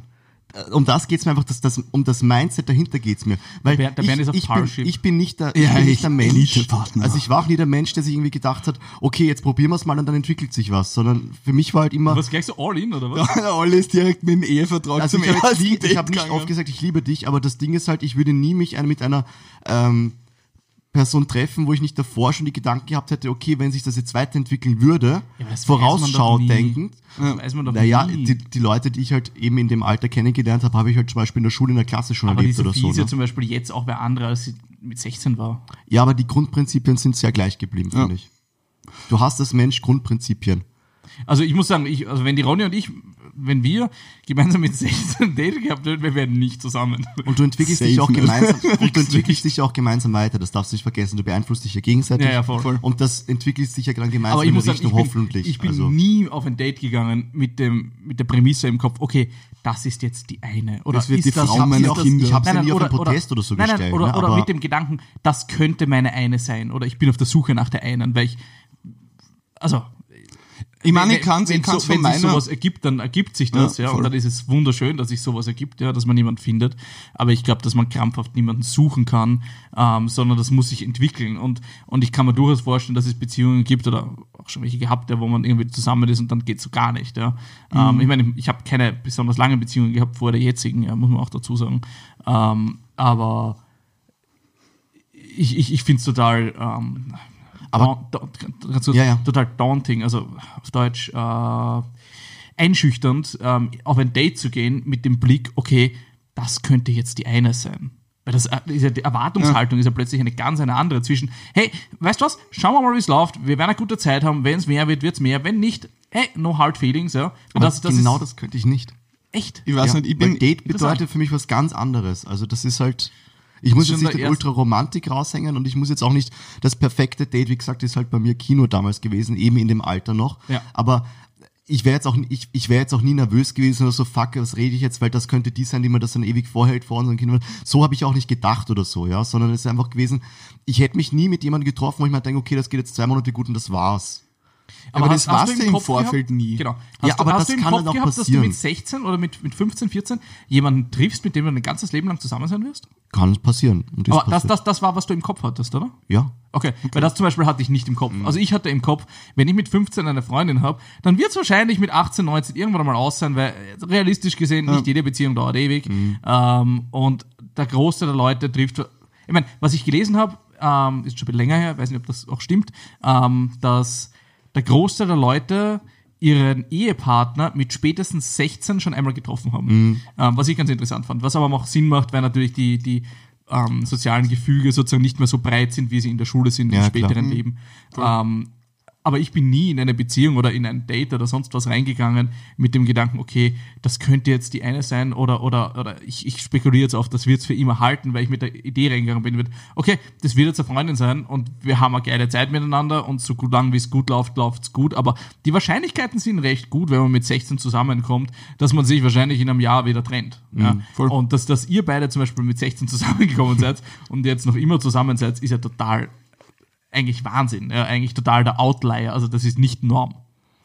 [SPEAKER 4] Äh, Um das geht's mir einfach, das, das, um das Mindset dahinter geht's mir. Weil
[SPEAKER 3] Der Bernd- der
[SPEAKER 4] ich,
[SPEAKER 3] ist auf
[SPEAKER 4] ich, bin, ich bin nicht der, ich
[SPEAKER 1] Ja,
[SPEAKER 4] bin
[SPEAKER 1] ich-
[SPEAKER 4] nicht der Mensch. Also ich war auch nie der Mensch, der sich irgendwie gedacht hat, okay, jetzt probieren wir es mal und dann entwickelt sich was. Sondern für mich war halt immer,
[SPEAKER 3] Was gleich so all in, oder was?
[SPEAKER 1] Olli ist direkt mit dem Ehevertrag
[SPEAKER 4] also
[SPEAKER 1] zum
[SPEAKER 4] ich habe
[SPEAKER 1] ersten
[SPEAKER 4] nie, ich
[SPEAKER 1] Date
[SPEAKER 4] hab nicht oft gesagt, ich liebe dich, aber das Ding ist halt, ich würde nie mich mit einer ähm, Person treffen, wo ich nicht davor schon die Gedanken gehabt hätte, okay, wenn sich das jetzt weiterentwickeln würde,
[SPEAKER 3] Ja, aber
[SPEAKER 4] vorausschau denkend, naja, die, die Leute, die ich halt eben in dem Alter kennengelernt habe, habe ich halt zum Beispiel in der Schule in der Klasse schon
[SPEAKER 3] Aber
[SPEAKER 4] erlebt oder so.
[SPEAKER 3] ja
[SPEAKER 4] Ne?
[SPEAKER 3] zum Beispiel jetzt auch wer andere, als sie mit 16 war.
[SPEAKER 4] Ja, aber die Grundprinzipien sind sehr gleich geblieben,
[SPEAKER 1] Ja.
[SPEAKER 4] finde ich. Du hast als Mensch Grundprinzipien.
[SPEAKER 3] Also ich muss sagen, ich, also wenn die Ronny und ich, wenn wir gemeinsam mit 16 ein Date gehabt hätten, wir werden nicht zusammen.
[SPEAKER 4] Und du entwickelst
[SPEAKER 1] Safe
[SPEAKER 4] dich auch gemeinsam, und du entwickelst dich auch gemeinsam weiter. Das darfst du nicht vergessen. Du beeinflusst dich ja gegenseitig.
[SPEAKER 3] Ja, ja, voll.
[SPEAKER 4] Und das entwickelt sich ja dann gemeinsam
[SPEAKER 3] Aber ich
[SPEAKER 4] in
[SPEAKER 3] muss
[SPEAKER 4] eine
[SPEAKER 3] sagen,
[SPEAKER 4] Richtung,
[SPEAKER 3] ich bin,
[SPEAKER 4] hoffentlich.
[SPEAKER 3] ich bin
[SPEAKER 4] also,
[SPEAKER 3] nie auf ein Date gegangen mit dem mit der Prämisse im Kopf, okay, das ist jetzt die eine. Oder
[SPEAKER 1] Das wird
[SPEAKER 3] ist
[SPEAKER 1] die
[SPEAKER 3] das,
[SPEAKER 1] Frau meiner Kinder.
[SPEAKER 4] Ich ja
[SPEAKER 3] Nein, nein,
[SPEAKER 4] nie auf
[SPEAKER 3] oder-
[SPEAKER 4] einen Protest oder so
[SPEAKER 3] nein, nein,
[SPEAKER 4] gestellt,
[SPEAKER 3] Oder,
[SPEAKER 4] ne,
[SPEAKER 3] oder mit dem Gedanken, das könnte meine eine sein. Oder ich bin auf der Suche nach der einen, weil ich, also
[SPEAKER 1] ich meine,
[SPEAKER 3] wenn-
[SPEAKER 1] ich kann es
[SPEAKER 3] so,
[SPEAKER 1] von
[SPEAKER 3] wenn sich
[SPEAKER 1] meiner...
[SPEAKER 3] sowas ergibt, dann ergibt sich das,
[SPEAKER 1] Ja,
[SPEAKER 3] ja, und dann ist es wunderschön, dass sich sowas ergibt, ja, dass man jemanden findet. Aber ich glaube, dass man krampfhaft niemanden suchen kann, ähm, sondern das muss sich entwickeln. Und, und ich kann mir durchaus vorstellen, dass es Beziehungen gibt oder auch schon welche gehabt, ja, wo man irgendwie zusammen ist und dann geht so gar nicht. Ja. Ähm, ich meine, ich habe keine besonders lange Beziehungen gehabt vor der jetzigen, ja, muss man auch dazu sagen. Ähm, aber ich, ich, ich finde es total ähm,
[SPEAKER 4] Aber-
[SPEAKER 3] kurz,
[SPEAKER 4] Ja, ja.
[SPEAKER 3] total daunting, also auf Deutsch äh, einschüchternd, ähm, auf ein Date zu gehen mit dem Blick, okay, das könnte jetzt die eine sein. Weil das äh, ist ja, die Erwartungshaltung ist ja plötzlich eine ganz eine andere zwischen, hey, weißt du was, schauen wir mal, wie es läuft, wir werden eine gute Zeit haben, wenn es mehr wird, wird es mehr, wenn nicht, hey, no hard feelings, ja. Und das, das
[SPEAKER 4] genau
[SPEAKER 3] ist
[SPEAKER 4] das könnte ich nicht.
[SPEAKER 3] echt.
[SPEAKER 1] Ich weiß
[SPEAKER 4] Ja,
[SPEAKER 1] nicht, ich
[SPEAKER 4] weil
[SPEAKER 1] bin...
[SPEAKER 4] Date bedeutet für mich was ganz anderes. Also das ist halt, ich muss jetzt nicht den
[SPEAKER 3] erste-
[SPEAKER 4] Ultra-Romantik raushängen und ich muss jetzt auch nicht, das perfekte Date, wie gesagt, ist halt bei mir Kino damals gewesen, eben in dem Alter noch.
[SPEAKER 3] Ja.
[SPEAKER 4] Aber ich wäre jetzt auch, ich, ich wäre jetzt auch nie nervös gewesen oder so, fuck, was rede ich jetzt, weil das könnte die sein, die mir das dann ewig vorhält vor unseren Kindern. So habe ich auch nicht gedacht oder so, ja, sondern es ist einfach gewesen, ich hätte mich nie mit jemandem getroffen, wo ich mir denke, okay, das geht jetzt zwei Monate gut und das war's.
[SPEAKER 1] Aber das
[SPEAKER 3] hast- hast
[SPEAKER 1] weißt
[SPEAKER 3] du
[SPEAKER 1] im
[SPEAKER 3] Kopf
[SPEAKER 1] Vorfeld
[SPEAKER 3] gehabt?
[SPEAKER 1] nie.
[SPEAKER 3] Genau. Hast
[SPEAKER 4] Ja,
[SPEAKER 3] du,
[SPEAKER 4] aber
[SPEAKER 3] hast
[SPEAKER 4] das
[SPEAKER 3] du im
[SPEAKER 4] kann
[SPEAKER 3] Kopf gehabt, dass du
[SPEAKER 4] passieren.
[SPEAKER 3] mit 16 oder mit, mit 15, 14 jemanden triffst, mit dem du dein ganzes Leben lang zusammen sein wirst?
[SPEAKER 4] Kann passieren. Und ist
[SPEAKER 3] Aber das,
[SPEAKER 4] passiert.
[SPEAKER 3] das, das war, was du im Kopf hattest, oder?
[SPEAKER 4] ja.
[SPEAKER 3] Okay, weil das zum Beispiel hatte ich nicht im Kopf. Also ich hatte im Kopf, wenn ich mit 15 eine Freundin habe, dann wird es wahrscheinlich mit 18, 19 irgendwann einmal aus sein, weil äh, realistisch gesehen nicht jede Beziehung dauert ewig. Ähm, und der Großteil der Leute trifft, ich meine, was ich gelesen habe, ähm, ist schon ein bisschen länger her, weiß nicht, ob das auch stimmt, ähm, dass der Großteil der Leute ihren Ehepartner mit spätestens 16 schon einmal getroffen haben. Ähm, was ich ganz interessant fand. Was aber auch Sinn macht, weil natürlich die, die ähm, sozialen Gefüge sozusagen nicht mehr so breit sind, wie sie in der Schule sind
[SPEAKER 4] Ja,
[SPEAKER 3] im
[SPEAKER 4] klar.
[SPEAKER 3] späteren Leben. Ähm, aber ich bin nie in eine Beziehung oder in ein Date oder sonst was reingegangen mit dem Gedanken, okay, das könnte jetzt die eine sein oder, oder, oder ich, ich spekuliere jetzt auf, das wird es für immer halten, weil ich mit der Idee reingegangen bin, mit, okay, das wird jetzt eine Freundin sein und wir haben eine geile Zeit miteinander und so gut lang wie es gut läuft, läuft's gut, aber die Wahrscheinlichkeiten sind recht gut, wenn man mit 16 zusammenkommt, dass man sich wahrscheinlich in einem Jahr wieder trennt. ja.
[SPEAKER 1] voll.
[SPEAKER 3] Und dass, dass ihr beide zum Beispiel mit 16 zusammengekommen seid und jetzt noch immer zusammen seid, ist ja total eigentlich Wahnsinn, ja, eigentlich total der Outlier, also das ist nicht Norm.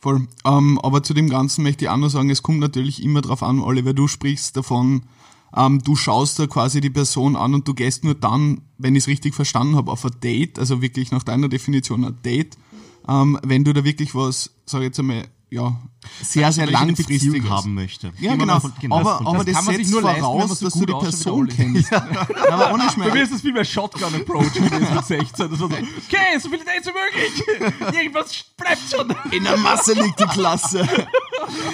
[SPEAKER 1] Voll. Ähm, aber zu dem Ganzen möchte ich auch noch sagen, es kommt natürlich immer drauf an, Oliver, du sprichst davon, ähm, du schaust da quasi die Person an und du gehst nur dann, wenn ich es richtig verstanden habe, auf ein Date, also wirklich nach deiner Definition ein Date, ähm, wenn du da wirklich was, sag ich jetzt einmal, ja, sehr, sehr langfristig
[SPEAKER 4] haben möchte.
[SPEAKER 1] Ja, genau.
[SPEAKER 4] von- genau,
[SPEAKER 1] aber aber
[SPEAKER 3] das
[SPEAKER 1] das, setzt
[SPEAKER 3] nur leisten,
[SPEAKER 1] voraus,
[SPEAKER 3] so
[SPEAKER 1] dass du die Person kennst. Na, aber ohne Schmerz.
[SPEAKER 3] Bei mir ist das viel mehr Shotgun-Approach mit 16. Das war so, okay, so viele Dates wie möglich. Irgendwas bleibt schon.
[SPEAKER 1] In der Masse liegt die Klasse.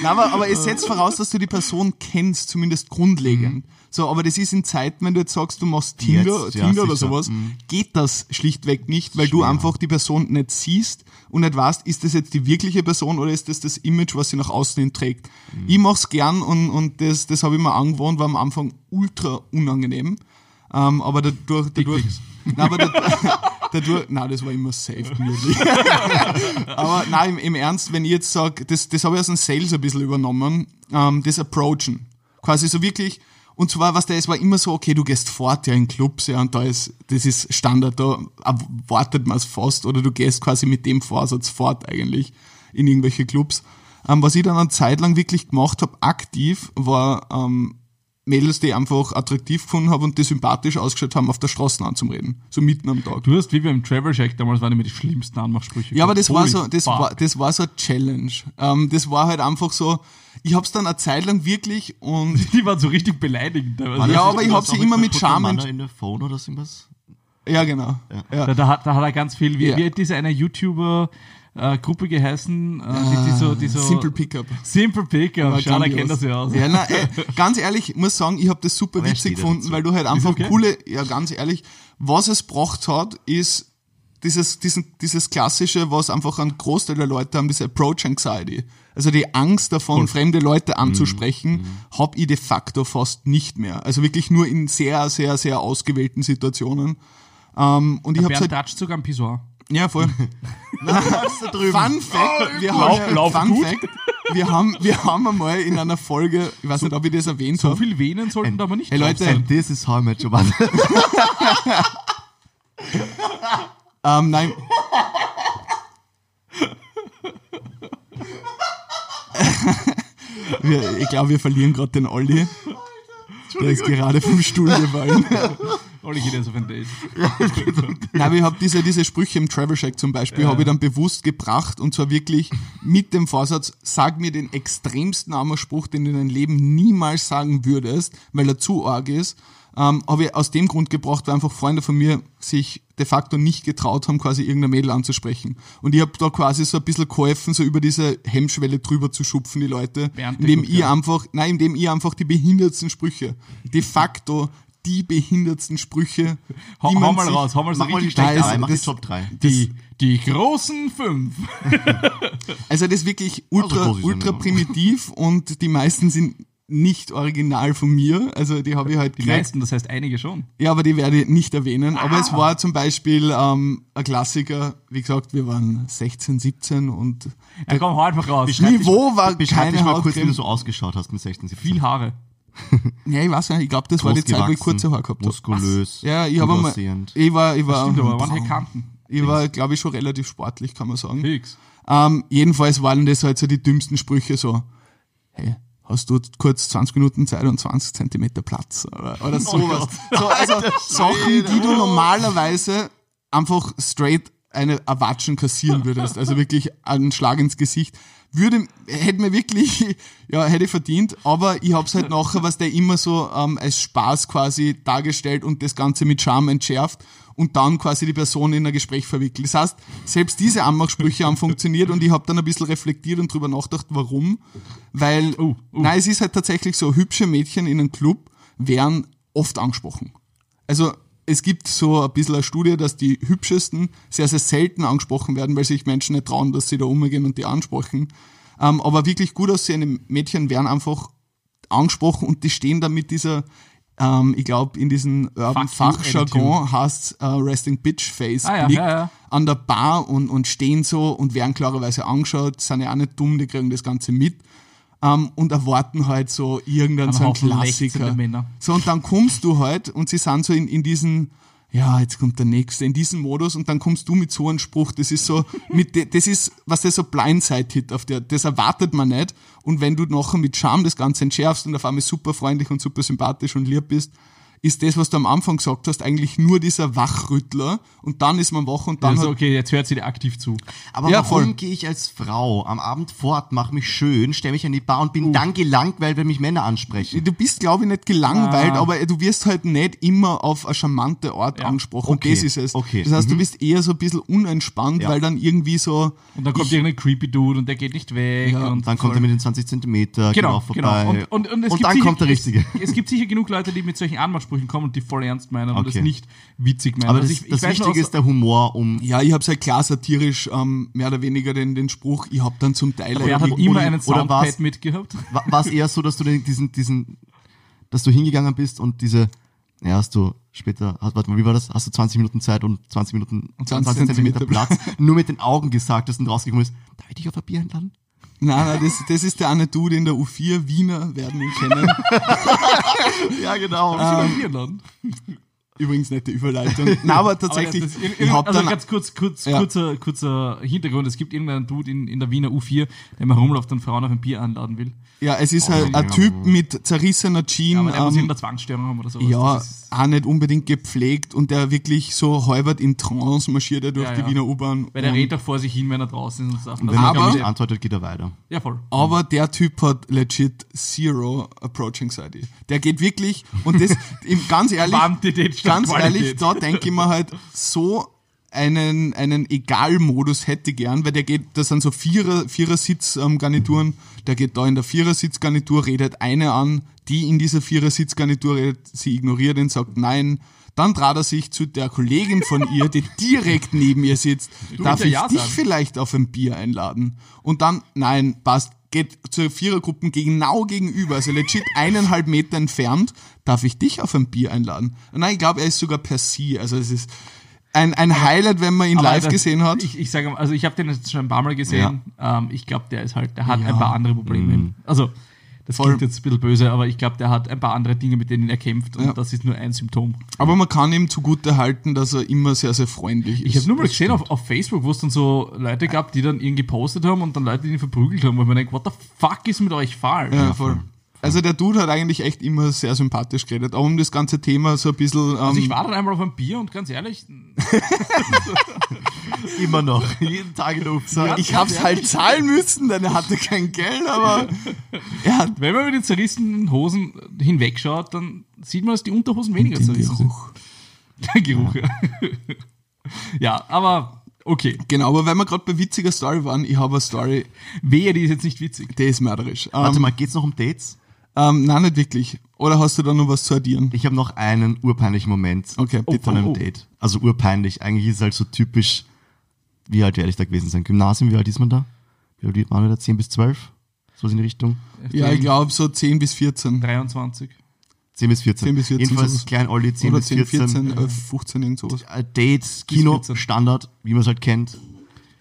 [SPEAKER 1] Nein, aber, aber es setzt voraus, dass du die Person kennst, zumindest grundlegend. So, aber das ist in Zeiten, wenn du jetzt sagst, du machst Tinder,
[SPEAKER 4] Jetzt, ja,
[SPEAKER 1] Tinder oder sowas, geht das schlichtweg nicht, weil du einfach die Person nicht siehst und nicht weißt, ist das jetzt die wirkliche Person oder ist das das Image, was sie nach außen hin trägt. Ich mach's gern und, und das, das habe ich mir angewohnt, war am Anfang ultra unangenehm. Ähm, aber dadurch, dadurch, nein, aber dadurch, dadurch, nein, das war immer safe gemütlich. Aber nein, im, im Ernst, wenn ich jetzt sage, das, das habe ich aus dem Sales ein bisschen übernommen, ähm, das Approachen. Quasi so wirklich, Und zwar, was der, es war immer so, okay, du gehst fort ja in Clubs, ja, und da ist, das ist Standard, da erwartet man es fast, oder du gehst quasi mit dem Vorsatz fort eigentlich in irgendwelche Clubs. Ähm, was ich dann eine Zeit lang wirklich gemacht habe, aktiv, war ähm, Mädels, die einfach attraktiv gefunden habe und die sympathisch ausgeschaut haben, auf der Straße anzureden. So mitten am Tag.
[SPEAKER 3] Du hast wie beim Travel Shack damals waren immer die schlimmsten Anmachsprüche.
[SPEAKER 1] Ja, aber das war so, das
[SPEAKER 3] fuck.
[SPEAKER 1] war, das war so eine Challenge. Ähm, das war halt einfach so, ich hab's dann eine Zeit lang wirklich und
[SPEAKER 3] Die waren so richtig beleidigend. teilweise.
[SPEAKER 1] Ja, aber ich hab sie immer mit Charme
[SPEAKER 4] in der Phone oder so irgendwas.
[SPEAKER 1] ja genau. Ja.
[SPEAKER 3] Da, da, hat, da hat er ganz viel, wie,
[SPEAKER 1] Ja.
[SPEAKER 3] wie hat diese eine YouTuber äh, Gruppe geheißen, äh, die, die so, die so
[SPEAKER 1] Simple Pickup.
[SPEAKER 3] Simple Pickup,
[SPEAKER 1] War
[SPEAKER 3] schau, da
[SPEAKER 1] grandios.
[SPEAKER 3] kennt das ja aus.
[SPEAKER 1] Ja, na, ey, ganz ehrlich, ich muss sagen, ich habe das super
[SPEAKER 4] Aber er
[SPEAKER 1] witzig gefunden,
[SPEAKER 4] dazu.
[SPEAKER 1] weil du halt einfach
[SPEAKER 3] okay.
[SPEAKER 1] coole, ja ganz ehrlich, was es braucht hat, ist dieses, diesen, dieses klassische, was einfach ein Großteil der Leute haben, diese Approach Anxiety. Also die Angst davon, fremde Leute anzusprechen, hab ich de facto fast nicht mehr. Also wirklich nur in sehr, sehr, sehr ausgewählten Situationen. Ähm, und ich hab's
[SPEAKER 3] Bernd
[SPEAKER 1] halt,
[SPEAKER 3] sogar am Pissoir.
[SPEAKER 1] Ja voll.
[SPEAKER 4] drüben.
[SPEAKER 1] Fun Fact, wir haben,
[SPEAKER 3] lauf
[SPEAKER 1] Fun
[SPEAKER 3] gut.
[SPEAKER 1] Fact, wir haben, wir haben einmal in einer Folge, ich weiß nicht, ob ich das erwähnt
[SPEAKER 3] So
[SPEAKER 1] habe,
[SPEAKER 3] viel Venen sollten da aber nicht
[SPEAKER 1] Hey, Leute,
[SPEAKER 3] sein.
[SPEAKER 4] And this is how your mother.
[SPEAKER 1] Ähm, nein. wir, ich glaube, wir verlieren gerade den Olli. Der ist gerade vom Stuhl gefallen.
[SPEAKER 3] Olli geht jetzt auf ein Date.
[SPEAKER 1] Nein, aber ich habe diese, diese Sprüche im Travel Shack zum Beispiel, habe ich dann bewusst gebracht und zwar wirklich mit dem Vorsatz, sag mir den extremsten Armerspruch, den du in deinem Leben niemals sagen würdest, weil er zu arg ist. Ähm, habe ich aus dem Grund gebracht, weil einfach Freunde von mir sich de facto nicht getraut haben, quasi irgendein Mädel anzusprechen. Und ich habe da quasi so ein bisschen geholfen, so über diese Hemmschwelle drüber zu schupfen, die Leute,
[SPEAKER 3] Bernd,
[SPEAKER 1] indem ich einfach, nein, indem ich einfach die behindertsten Sprüche, de facto die behindertsten Sprüche,
[SPEAKER 3] hau
[SPEAKER 1] man
[SPEAKER 3] mal
[SPEAKER 1] sich-
[SPEAKER 3] raus, hau mal so richtig
[SPEAKER 1] Scheiße,
[SPEAKER 4] 3, mach die
[SPEAKER 1] das-
[SPEAKER 4] Top 3.
[SPEAKER 3] Die, die großen fünf.
[SPEAKER 1] Also das ist wirklich ultra,
[SPEAKER 4] Also ist er
[SPEAKER 1] ultra primitiv und die meisten sind nicht original von mir. Also die habe ich halt
[SPEAKER 3] Die
[SPEAKER 1] gekriegt.
[SPEAKER 3] meisten, das heißt einige schon.
[SPEAKER 1] Ja, aber die werde ich nicht erwähnen. Aber
[SPEAKER 3] Ah.
[SPEAKER 1] es war zum Beispiel ähm, ein Klassiker. Wie gesagt, wir waren 16, 17 und
[SPEAKER 3] Ja, komm, hau einfach raus.
[SPEAKER 4] Beschreib
[SPEAKER 1] Niveau
[SPEAKER 4] dich-
[SPEAKER 1] war
[SPEAKER 4] Beschreib
[SPEAKER 1] keine
[SPEAKER 4] dich mal kurz, wie
[SPEAKER 1] Hautcreme.
[SPEAKER 4] du so ausgeschaut hast mit 16, 17.
[SPEAKER 3] Viel Haare.
[SPEAKER 1] ja, ich weiß nicht, ich glaube, das war die Zeit, wo ich kurze Haare gehabt habe.
[SPEAKER 4] Muskulös.
[SPEAKER 1] Ja, ich habe
[SPEAKER 4] aussehend.
[SPEAKER 1] ich war, ich war,
[SPEAKER 3] Stimmt, aber waren hier Kanten.
[SPEAKER 1] ich war, glaube ich, schon relativ sportlich, kann man sagen.
[SPEAKER 3] Fix.
[SPEAKER 1] Ähm, jedenfalls waren das halt so die dümmsten Sprüche so, hey, hast du kurz 20 Minuten Zeit und 20 Zentimeter Platz oder, oder sowas. so, also Sachen, die du normalerweise einfach straight eine Erwatschen kassieren würdest, also wirklich einen Schlag ins Gesicht, würde, hätte mir wirklich, ja, hätte ich verdient, aber ich hab's halt nachher, was der immer so ähm, als Spaß quasi dargestellt und das Ganze mit Charme entschärft und dann quasi die Person in ein Gespräch verwickelt. Das heißt, selbst diese Anmachsprüche haben funktioniert und ich habe dann ein bisschen reflektiert und drüber nachgedacht, warum. Weil,
[SPEAKER 3] Uh, uh.
[SPEAKER 1] nein, es ist halt tatsächlich so, hübsche Mädchen in einem Club werden oft angesprochen. Also es gibt so ein bisschen eine Studie, dass die hübschesten sehr, sehr selten angesprochen werden, weil sich Menschen nicht trauen, dass sie da umgehen und die ansprechen. Ähm, aber wirklich gut aussehende Mädchen werden einfach angesprochen und die stehen dann mit dieser, ähm, ich glaube, in diesem Urban Fachjargon heißt äh, Resting Bitch Face
[SPEAKER 3] Ah, ja,
[SPEAKER 1] Blick
[SPEAKER 3] ja, ja.
[SPEAKER 1] an der Bar und, und stehen so und werden klarerweise angeschaut, sind ja auch nicht dumm, die kriegen das Ganze mit. Ähm, und erwarten halt so irgendeinen
[SPEAKER 3] Ein
[SPEAKER 1] so einen Klassiker. So, und dann kommst du halt und sie sind so in, in diesen, ja, jetzt kommt der nächste, in diesen Modus und dann kommst du mit so einem Spruch, das ist so, mit, das ist, was der so Blindside-Hit auf der, das erwartet man nicht. Und wenn du nachher mit Charme das Ganze entschärfst und auf einmal super freundlich und super sympathisch und lieb bist, ist das, was du am Anfang gesagt hast, eigentlich nur dieser Wachrüttler und dann ist man wach und dann
[SPEAKER 3] Also okay, jetzt hört sie dir aktiv zu.
[SPEAKER 4] Aber
[SPEAKER 1] Ja,
[SPEAKER 4] warum gehe ich als Frau am Abend fort, mache mich schön, stelle mich an die Bar und
[SPEAKER 1] Uh.
[SPEAKER 4] bin dann gelangweilt, wenn mich Männer ansprechen?
[SPEAKER 1] Du bist, glaube ich, nicht gelangweilt,
[SPEAKER 3] Ah.
[SPEAKER 1] aber du wirst halt nicht immer auf eine charmante Art
[SPEAKER 3] Ja.
[SPEAKER 1] angesprochen.
[SPEAKER 4] Okay,
[SPEAKER 1] Das ist es.
[SPEAKER 4] okay,
[SPEAKER 1] Das heißt, du
[SPEAKER 4] mhm.
[SPEAKER 1] bist eher so ein bisschen unentspannt,
[SPEAKER 4] Ja.
[SPEAKER 1] weil dann irgendwie so,
[SPEAKER 3] Und dann kommt irgendein creepy Dude und der geht nicht weg.
[SPEAKER 1] Ja,
[SPEAKER 3] und
[SPEAKER 4] Dann kommt er mit den 20 Zentimeter
[SPEAKER 3] Genau,
[SPEAKER 4] genau
[SPEAKER 3] genau.
[SPEAKER 4] vorbei.
[SPEAKER 3] Und, und, und, es gibt
[SPEAKER 4] dann
[SPEAKER 3] sicher,
[SPEAKER 4] kommt der Richtige.
[SPEAKER 3] Es, es gibt sicher genug Leute, die mit solchen Anmachsprüchen kommen und die voll ernst meinen und
[SPEAKER 4] Okay.
[SPEAKER 3] das nicht witzig meinen.
[SPEAKER 4] Aber
[SPEAKER 3] Also
[SPEAKER 4] das,
[SPEAKER 3] ich- ich
[SPEAKER 4] das
[SPEAKER 3] nur
[SPEAKER 4] Wichtige ist der Humor, um
[SPEAKER 1] ja, ich hab's halt klar satirisch, ähm, mehr oder weniger den, den Spruch, ich hab dann zum Teil
[SPEAKER 3] Wer hat
[SPEAKER 1] irgendwie-
[SPEAKER 3] immer einen Soundpad mitgehabt?
[SPEAKER 4] war es eher so, dass du den, diesen, diesen, dass du hingegangen bist und diese, ja, hast du später, hast, warte mal, wie war das? Hast du 20 Minuten Zeit und 20 Minuten,
[SPEAKER 1] 20
[SPEAKER 4] 20 Zentimeter Platz, nur mit den Augen gesagt hast und rausgekommen ist, darf ich dich auf ein Bier einladen?
[SPEAKER 1] Nein, nein, das, das ist der eine Dude in der U4, Wiener werden ihn kennen.
[SPEAKER 4] Ja, genau.
[SPEAKER 3] Ähm.
[SPEAKER 1] Übrigens nette Überleitung. Nein, aber tatsächlich,
[SPEAKER 3] Aber das
[SPEAKER 1] ich hab
[SPEAKER 3] also ganz kurz, kurz
[SPEAKER 1] Ja.
[SPEAKER 3] kurzer, kurzer Hintergrund. Es gibt irgendeinen Dude in, in der Wiener U4, der mal rumläuft und Frauen auf ein Bier einladen will.
[SPEAKER 1] ja, es ist halt ein Typ mit zerrissener Jeans,
[SPEAKER 3] Aber der muss
[SPEAKER 1] ähm,
[SPEAKER 3] irgendeine Zwangsstörung haben oder sowas.
[SPEAKER 1] ja, auch nicht unbedingt gepflegt und der wirklich so halbert in Trance marschiert er durch
[SPEAKER 3] Ja,
[SPEAKER 1] die
[SPEAKER 3] ja.
[SPEAKER 1] Wiener U-Bahn.
[SPEAKER 3] weil der redet auch vor sich hin, wenn er draußen ist und sagt,
[SPEAKER 4] Und
[SPEAKER 3] also
[SPEAKER 4] wenn
[SPEAKER 3] ich
[SPEAKER 4] er nicht antwortet, geht er weiter.
[SPEAKER 3] ja voll.
[SPEAKER 1] Aber der Typ hat legit zero Approach Anxiety. Der geht wirklich, und das, ganz ehrlich, ganz ehrlich, da denke ich mir halt, so einen, einen Egal-Modus hätte ich gern, weil der geht, das sind so Vierer, Vierersitz-Garnituren, der geht da in der Vierersitz-Garnitur, redet eine an, die in dieser Vierersitz-Garnitur redet, sie ignoriert ihn, sagt nein, dann trat er sich zu der Kollegin von ihr, die direkt neben ihr sitzt. Darf
[SPEAKER 3] willst ja
[SPEAKER 1] ich
[SPEAKER 3] Ja
[SPEAKER 1] dich
[SPEAKER 3] sagen.
[SPEAKER 1] vielleicht auf ein Bier einladen? Und dann, nein, passt, geht zur Vierergruppen genau gegenüber, also legit eineinhalb Meter entfernt, darf ich dich auf ein Bier einladen? Nein, ich glaube, er ist sogar per Sie, also es ist ein, ein Highlight, wenn man ihn
[SPEAKER 3] Aber
[SPEAKER 1] live
[SPEAKER 3] das-
[SPEAKER 1] gesehen hat.
[SPEAKER 3] Ich, ich sage, also ich habe den jetzt schon ein paar Mal gesehen. Ähm, ich glaube, der ist halt, der hat ein paar andere Probleme. Also das klingt jetzt ein bisschen böse, aber ich glaube, der hat ein paar andere Dinge, mit denen er kämpft und
[SPEAKER 1] Ja.
[SPEAKER 3] das ist nur ein Symptom.
[SPEAKER 1] Aber man kann ihm zugute halten, dass er immer sehr, sehr freundlich ist.
[SPEAKER 3] Ich habe nur mal gesehen auf, auf Facebook, wo es dann so Leute gab, die dann ihn gepostet haben und dann Leute, die ihn verprügelt haben, wo mir denke, what the fuck ist mit euch falsch?
[SPEAKER 1] Ja, voll. Also der Dude hat eigentlich echt immer sehr sympathisch geredet, auch um das ganze Thema so ein bisschen... Ähm,
[SPEAKER 3] Also ich war dann einmal auf ein Bier und ganz ehrlich,
[SPEAKER 4] Immer noch. Jeden Tag in der Ufsa.
[SPEAKER 1] ich hab's halt zahlen müssen, denn er hatte kein Geld, aber er hat
[SPEAKER 3] wenn man mit den zerrissenen Hosen hinwegschaut, dann sieht man, dass die Unterhosen weniger zerrissen
[SPEAKER 1] Geruch.
[SPEAKER 3] sind. Der Geruch, ja. ja, aber okay.
[SPEAKER 1] Genau, aber wenn wir gerade bei witziger Story waren, ich habe eine Story,
[SPEAKER 3] Wehe, die ist jetzt nicht witzig.
[SPEAKER 1] die ist mörderisch.
[SPEAKER 4] Warte
[SPEAKER 1] Ähm,
[SPEAKER 4] mal, geht's noch um Dates?
[SPEAKER 1] Ähm, nein, nicht wirklich. Oder hast du da noch was zu addieren?
[SPEAKER 4] Ich habe noch einen urpeinlichen Moment
[SPEAKER 1] Okay, bitte.
[SPEAKER 4] von einem
[SPEAKER 3] oh.
[SPEAKER 4] Date. Also urpeinlich. Eigentlich ist es halt so typisch, wie alt werde ich da gewesen sein? Gymnasium, wie alt ist man da? Wie alt waren wir da? 10 bis 12? So in die Richtung?
[SPEAKER 1] Ja, ich glaube so 10 bis 14.
[SPEAKER 3] 23.
[SPEAKER 4] 10 bis 14.
[SPEAKER 1] 10 bis 14
[SPEAKER 4] Jedenfalls
[SPEAKER 1] sowas.
[SPEAKER 4] Klein Olli 10
[SPEAKER 1] Oder
[SPEAKER 4] bis
[SPEAKER 1] 10,
[SPEAKER 4] 14.
[SPEAKER 1] 14, 11, 15, irgend sowas.
[SPEAKER 4] Äh, Date, Kino,
[SPEAKER 3] 14.
[SPEAKER 4] Standard, wie man es halt kennt.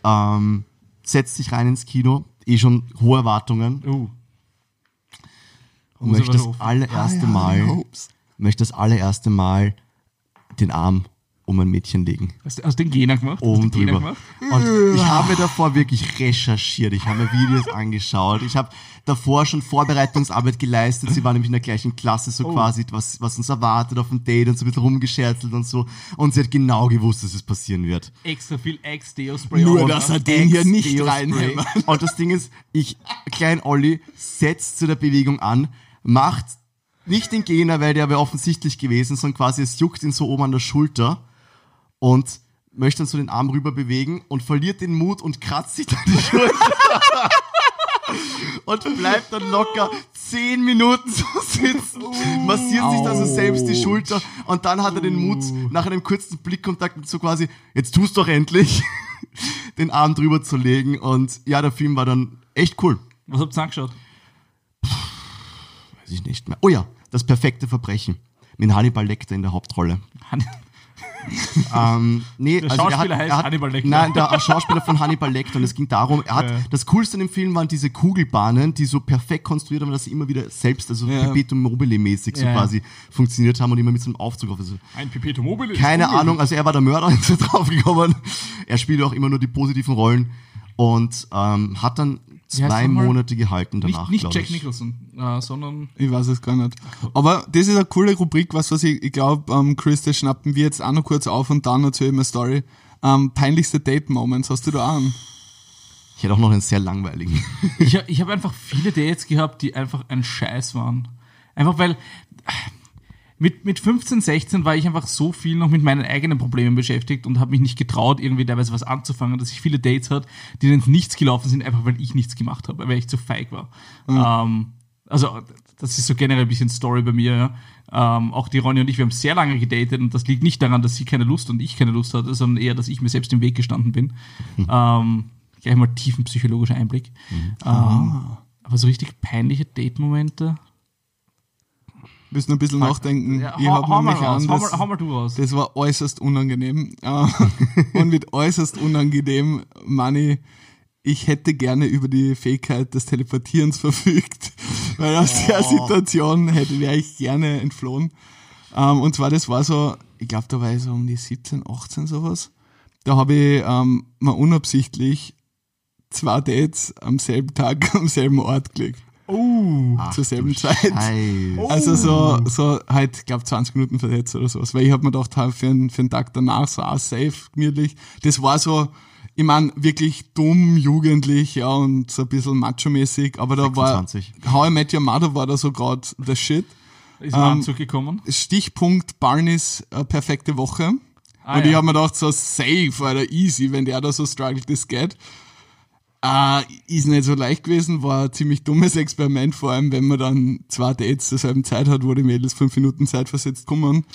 [SPEAKER 4] Ähm, setzt sich rein ins Kino, eh schon hohe Erwartungen
[SPEAKER 3] Uh.
[SPEAKER 4] Möchte das allererste
[SPEAKER 1] Ah,
[SPEAKER 4] Mal, möchte das allererste Mal den Arm um ein Mädchen legen.
[SPEAKER 3] Hast, du- hast den Gena gemacht?
[SPEAKER 4] oben drüber. Und ich habe davor wirklich recherchiert, ich habe mir Videos angeschaut, ich habe davor schon Vorbereitungsarbeit geleistet, sie waren nämlich in der gleichen Klasse, so quasi, was, was uns erwartet auf dem Date und so ein bisschen rumgescherzelt und so. Und sie hat genau gewusst, dass es passieren wird.
[SPEAKER 3] Extra viel Ex-Deo-Spray.
[SPEAKER 1] Nur, dass er den hier nicht reinhämmert.
[SPEAKER 4] Und das Ding ist, ich, Klein Olli, setzt zu der Bewegung an, macht nicht den Gena, weil der wäre offensichtlich gewesen, sondern quasi es juckt ihn so oben an der Schulter und möchte dann so den Arm rüber bewegen und verliert den Mut und kratzt sich dann die Schulter. und bleibt dann locker zehn Minuten so sitzen, massiert sich dann so selbst die Schulter und dann hat er den Mut, nach einem kurzen Blickkontakt so quasi, jetzt tust doch endlich, den Arm drüber zu legen und ja, der Film war dann echt cool.
[SPEAKER 3] Was habt ihr angeschaut?
[SPEAKER 4] Ich nicht mehr. Oh ja, das perfekte Verbrechen. Mit Hannibal Lecter in der Hauptrolle. Ähm, nee,
[SPEAKER 3] Der
[SPEAKER 4] also er hat,
[SPEAKER 3] Schauspieler heißt
[SPEAKER 4] er hat,
[SPEAKER 3] Hannibal Lecter.
[SPEAKER 4] Nein, der Schauspieler von Hannibal Lecter. Und es ging darum, er hat,
[SPEAKER 3] Ja.
[SPEAKER 4] das Coolste in dem Film waren diese Kugelbahnen, die so perfekt konstruiert haben, dass sie immer wieder selbst, also
[SPEAKER 1] Ja.
[SPEAKER 4] Perpetuum mobile mäßig so
[SPEAKER 3] Ja.
[SPEAKER 4] quasi funktioniert haben und immer mit so einem Aufzug auf. Also,
[SPEAKER 3] Ein Pipetto Mobile.
[SPEAKER 4] keine
[SPEAKER 3] unmöglich.
[SPEAKER 4] Ahnung, also er war der Mörder, ist er draufgekommen. Er spielt auch immer nur die positiven Rollen und ähm, hat dann zwei? Monate gehalten
[SPEAKER 3] Nicht,
[SPEAKER 4] danach,
[SPEAKER 3] nicht
[SPEAKER 4] glaub
[SPEAKER 3] Jack
[SPEAKER 4] ich.
[SPEAKER 3] Nicholson, äh, sondern
[SPEAKER 1] Ich weiß es gar nicht. Aber das ist eine coole Rubrik, was, was ich, ich glaube, ähm, Chris, das schnappen wir jetzt auch noch kurz auf und dann erzähle ich mir eine Story. Ähm, peinlichste Date-Moments, hast du da einen?
[SPEAKER 4] Ich hätte auch noch einen sehr langweiligen.
[SPEAKER 3] ich, ich habe einfach viele Dates gehabt, die einfach ein Scheiß waren. Einfach weil mit, mit 15, 16 war ich einfach so viel noch mit meinen eigenen Problemen beschäftigt und habe mich nicht getraut, irgendwie teilweise was anzufangen, dass ich viele Dates hatte, die dann nichts gelaufen sind, einfach weil ich nichts gemacht habe, weil ich zu feig war. Ähm, also, das ist so generell ein bisschen Story bei mir. Ja. Ähm, auch die Ronny und ich, wir haben sehr lange gedatet und das liegt nicht daran, dass sie keine Lust und ich keine Lust hatte, sondern eher, dass ich mir selbst im Weg gestanden bin. Ähm, gleich mal tiefen psychologischer Einblick. Ähm, aber so richtig peinliche Date-Momente.
[SPEAKER 1] Müssen ein bisschen nachdenken.
[SPEAKER 3] Ja,
[SPEAKER 1] ich habe nämlich
[SPEAKER 3] hau,
[SPEAKER 1] das,
[SPEAKER 3] hau mal du raus.
[SPEAKER 1] das war äußerst unangenehm. Äh, und mit äußerst unangenehm, Money, ich hätte gerne über die Fähigkeit des Teleportierens verfügt, weil aus der Situation hätte wäre ich gerne entflohen. Ähm, und zwar, das war so, ich glaube, da war ich so um die 17, 18 sowas. Da habe ich ähm, mal unabsichtlich zwei Dates am selben Tag am selben Ort gelegt.
[SPEAKER 3] Oh.
[SPEAKER 1] zur selben Zeit.
[SPEAKER 4] Scheiße.
[SPEAKER 1] Also so, so halt, ich glaube 20 Minuten versetzt oder sowas. Weil ich hab mir gedacht, halt für, einen, für einen Tag danach so auch safe, gemütlich. Das war so, ich mein, wirklich dumm, jugendlich, ja, und so ein bisschen macho-mäßig, aber da
[SPEAKER 4] 26.
[SPEAKER 1] war, How I Met Your Mother war da so gerade der Shit.
[SPEAKER 3] Ist im Anzug gekommen.
[SPEAKER 1] Stichpunkt Barneys äh, perfekte Woche.
[SPEAKER 3] Ah,
[SPEAKER 1] und ich
[SPEAKER 3] ja.
[SPEAKER 1] hab mir gedacht, so safe oder easy, wenn der da so struggelt, das geht. Äh, ist nicht so leicht gewesen, war ein ziemlich dummes Experiment, vor allem wenn man dann zwei Dates zur selben Zeit hat, wo die Mädels fünf Minuten Zeit versetzt kommen.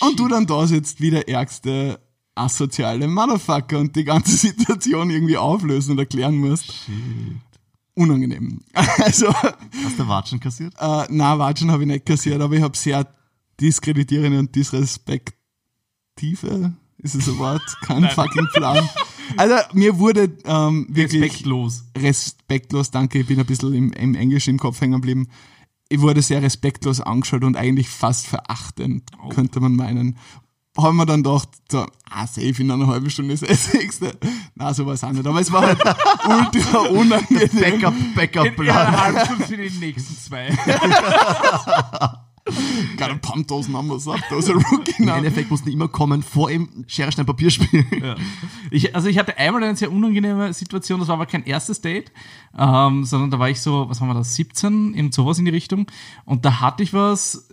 [SPEAKER 1] Und du dann da sitzt wie der ärgste asoziale Motherfucker und die ganze Situation irgendwie auflösen und erklären musst. Unangenehm. Also,
[SPEAKER 4] Hast du Watschen kassiert?
[SPEAKER 1] äh, na, Watschen habe ich nicht kassiert, aber ich habe sehr diskreditierende und disrespektive, ist es ein Wort? Kein fucking Plan. Also, mir wurde ähm, wirklich
[SPEAKER 3] Respektlos.
[SPEAKER 1] respektlos, danke, ich bin ein bisschen im, im Englisch im Kopf hängen geblieben. Ich wurde sehr respektlos angeschaut und eigentlich fast verachtend, könnte man meinen. Haben wir dann gedacht, so, ah, safe in einer halben Stunde ist das nächste. Na, so war es auch nicht. Aber es war halt ultra unangenehm.
[SPEAKER 4] Backup,
[SPEAKER 3] In
[SPEAKER 4] Backup-Plan.
[SPEAKER 3] eineinhalb Stunden für die nächsten zwei.
[SPEAKER 1] Gotta pump those numbers up, those are rookie
[SPEAKER 4] Im
[SPEAKER 1] numbers.
[SPEAKER 4] Endeffekt mussten die immer kommen vor ihm Schere, Stein, Papier spielen.
[SPEAKER 3] Ja. Ich, also ich hatte einmal eine sehr unangenehme Situation, das war aber kein erstes Date, ähm, sondern da war ich so, was haben wir da, 17, irgend sowas in die Richtung. Und da hatte ich was,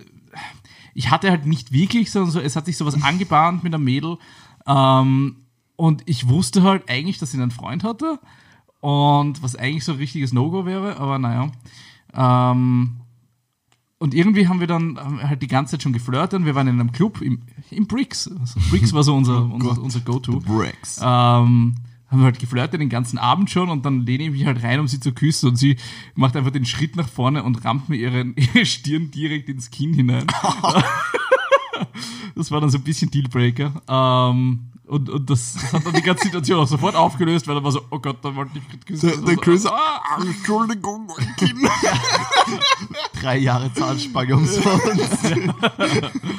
[SPEAKER 3] ich hatte halt nicht wirklich, sondern so, es hat sich sowas angebahnt mit einem Mädel. Ähm, und ich wusste halt eigentlich, dass sie einen Freund hatte. Und was eigentlich so ein richtiges No-Go wäre, aber naja. Ähm, und irgendwie haben wir dann halt die ganze Zeit schon geflirtet. Wir waren in einem Club im, im Bricks. Also Bricks war so unser, unser, unser Go-To.
[SPEAKER 4] Bricks.
[SPEAKER 3] Ähm, haben wir halt geflirtet den ganzen Abend schon und dann lehne ich mich halt rein, um sie zu küssen und sie macht einfach den Schritt nach vorne und rammt mir ihren, ihre Stirn direkt ins Kinn hinein. das war dann so ein bisschen Dealbreaker. Ähm, und, und das, das hat dann die ganze Situation auch sofort aufgelöst, weil er war so, oh Gott, da wollte ich nicht küssen.
[SPEAKER 1] Der, der Chris,
[SPEAKER 3] Also,
[SPEAKER 1] ah, Entschuldigung, mein Kind.
[SPEAKER 4] Drei Jahre Zahnspange umsonst.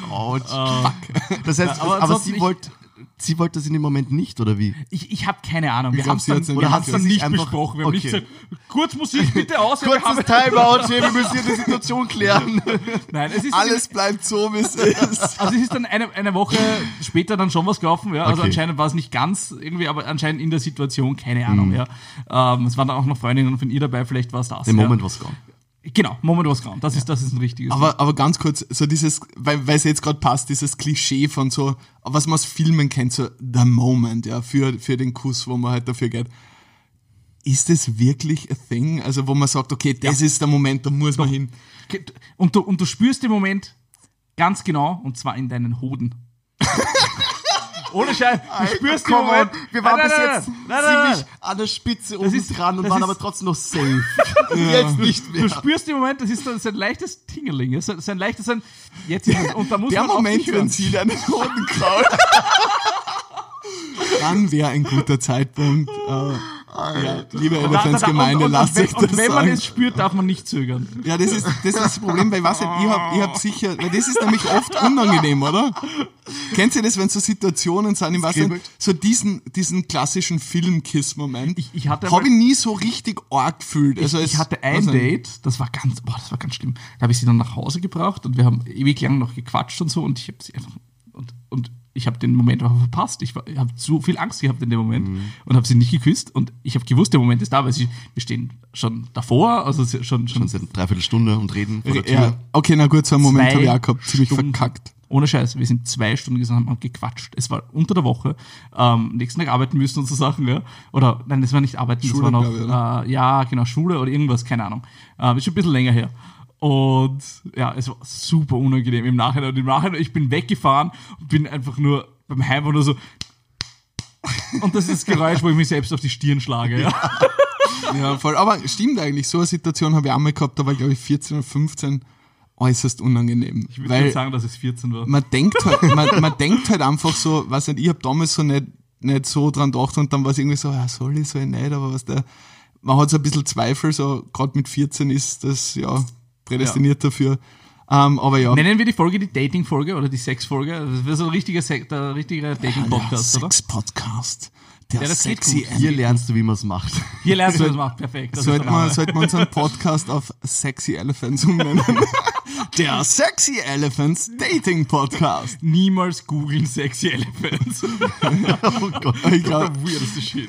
[SPEAKER 4] Autsch. Das heißt,
[SPEAKER 3] aber
[SPEAKER 4] aber,
[SPEAKER 3] ansonsten
[SPEAKER 4] sie wollte, sie wollte das in dem Moment nicht, oder wie?
[SPEAKER 3] Ich, ich habe keine Ahnung. Wir haben es dann, haben's dann
[SPEAKER 4] sich
[SPEAKER 3] nicht
[SPEAKER 4] einfach-
[SPEAKER 3] besprochen. Wir haben nicht
[SPEAKER 4] okay.
[SPEAKER 3] gesagt, kurz Musik bitte aus. haben-
[SPEAKER 4] Timeout, wir müssen hier die Situation klären.
[SPEAKER 3] Nein, es ist
[SPEAKER 1] Alles bleibt so, wie es ist.
[SPEAKER 3] Also es ist dann eine, eine Woche später dann schon was gelaufen, ja. Also
[SPEAKER 4] Okay.
[SPEAKER 3] anscheinend war es nicht ganz irgendwie, aber anscheinend in der Situation, keine Ahnung, ja. Ähm, es waren dann auch noch Freundinnen von ihr dabei, vielleicht war es das.
[SPEAKER 4] Im
[SPEAKER 3] ja.
[SPEAKER 4] Moment was gone.
[SPEAKER 3] Genau, Moment was gone. Das ist, das ist ein richtiges.
[SPEAKER 1] Aber, aber ganz kurz, so dieses, weil weil es jetzt gerade passt, dieses Klischee von so, was man aus Filmen kennt, so the moment, ja, für, für den Kuss, wo man halt dafür geht. Ist das wirklich a thing? Also, wo man sagt, okay, das ist der Moment, da muss man hin.
[SPEAKER 3] und, du, und du spürst den Moment ganz genau, und zwar in deinen Hoden. Ohne Scheiß, du spürst den Moment.
[SPEAKER 4] wir waren
[SPEAKER 3] Nein,
[SPEAKER 4] bis jetzt
[SPEAKER 3] nein, nein,
[SPEAKER 4] ziemlich an der Spitze oben
[SPEAKER 3] ist-
[SPEAKER 4] dran und
[SPEAKER 3] das
[SPEAKER 4] waren
[SPEAKER 3] ist-
[SPEAKER 4] aber trotzdem noch safe. Jetzt nicht mehr.
[SPEAKER 3] Du spürst den Moment, das ist so ein leichtes Tingeling, ja, so, so ein leichtes, ein, jetzt ist es, und da muss
[SPEAKER 1] Der
[SPEAKER 3] man
[SPEAKER 1] Moment, wenn sie deinen Hoden kraut. Dann wäre ein guter Zeitpunkt. Äh, ja, liebe
[SPEAKER 3] Da- da-
[SPEAKER 1] Elephants
[SPEAKER 3] da-
[SPEAKER 1] Gemeinde,
[SPEAKER 3] und, und,
[SPEAKER 1] lasst euch
[SPEAKER 3] wenn-
[SPEAKER 1] das
[SPEAKER 3] Und wenn man
[SPEAKER 1] sagen.
[SPEAKER 3] es spürt, darf man nicht zögern.
[SPEAKER 1] Ja, das ist, das ist das Problem, weil ich nicht, ich hab, ich hab sicher, weil das ist nämlich oft unangenehm, oder? Kennt ihr das, wenn so Situationen sind, ich weiß nicht,
[SPEAKER 4] kribbelt.
[SPEAKER 1] so diesen, diesen klassischen Film-Kiss-Moment,
[SPEAKER 3] Ich- ich hatte
[SPEAKER 1] habe ich nie so richtig arg gefühlt. Also
[SPEAKER 3] ich
[SPEAKER 1] es-
[SPEAKER 3] hatte ein. Date, das war ganz, boah, das war ganz schlimm. Da habe ich sie dann nach Hause gebracht und wir haben ewig lang noch gequatscht und so und ich habe sie einfach und, und ich habe den Moment einfach verpasst. Ich, habe so viel Angst gehabt in dem Moment
[SPEAKER 1] Mhm.
[SPEAKER 3] und habe sie nicht geküsst und ich habe gewusst, der Moment ist da, weil sie, wir stehen schon davor, also schon, schon
[SPEAKER 4] Schon seit einer Dreiviertelstunde und reden vor der Tür.
[SPEAKER 1] Ja, okay, na gut, so einen Moment
[SPEAKER 3] Zwei
[SPEAKER 1] habe ich auch gehabt, ziemlich
[SPEAKER 3] Stunden.
[SPEAKER 1] verkackt.
[SPEAKER 3] Ohne Scheiß, wir sind zwei Stunden gesessen und gequatscht. Es war unter der Woche, ähm, nächsten Tag arbeiten müssen und so Sachen, ja. Oder, nein, das war nicht arbeiten,
[SPEAKER 1] Schule,
[SPEAKER 3] das war noch,
[SPEAKER 1] ich,
[SPEAKER 3] äh, ja, genau, Schule oder irgendwas, keine Ahnung. Ähm, ist schon ein bisschen länger her. Und ja, es war super unangenehm im Nachhinein. Und im Nachhinein, ich bin weggefahren und bin einfach nur beim Heimfahren nur so. Und das ist das Geräusch, wo ich mich selbst auf die Stirn schlage. Ja.
[SPEAKER 1] Ja, voll. Aber stimmt eigentlich, so eine Situation habe ich auch mal gehabt, da war ich glaube ich 14 oder 15, äußerst unangenehm.
[SPEAKER 3] Ich würde
[SPEAKER 1] weil
[SPEAKER 3] nicht sagen, dass es 14 war.
[SPEAKER 1] man denkt halt, man, man denkt halt einfach so, weiß nicht, ich habe damals so nicht nicht so dran gedacht und dann war es irgendwie so, ja, soll ich, soll ich nicht, aber was der, man hat so ein bisschen Zweifel, so gerade mit 14 ist das ja prädestiniert dafür. Ähm, aber ja.
[SPEAKER 3] Nennen wir die Folge die Dating-Folge oder die Sex-Folge? Das wäre so ein richtiger, Se der richtige Dating-Podcast, oder?
[SPEAKER 1] Sex-Podcast. Der,
[SPEAKER 3] Ja, das geht
[SPEAKER 1] sexy
[SPEAKER 3] gut.
[SPEAKER 4] Hier lernst du, wie man es macht.
[SPEAKER 3] Hier lernst du das macht perfekt. Das ist
[SPEAKER 1] Sollte
[SPEAKER 3] der
[SPEAKER 1] man, man unseren Podcast auf Sexy Elephants umnennen. Der Sexy Elephants Dating Podcast.
[SPEAKER 3] Niemals googeln Sexy Elephants.
[SPEAKER 4] oh Gott.
[SPEAKER 1] Ich glaube,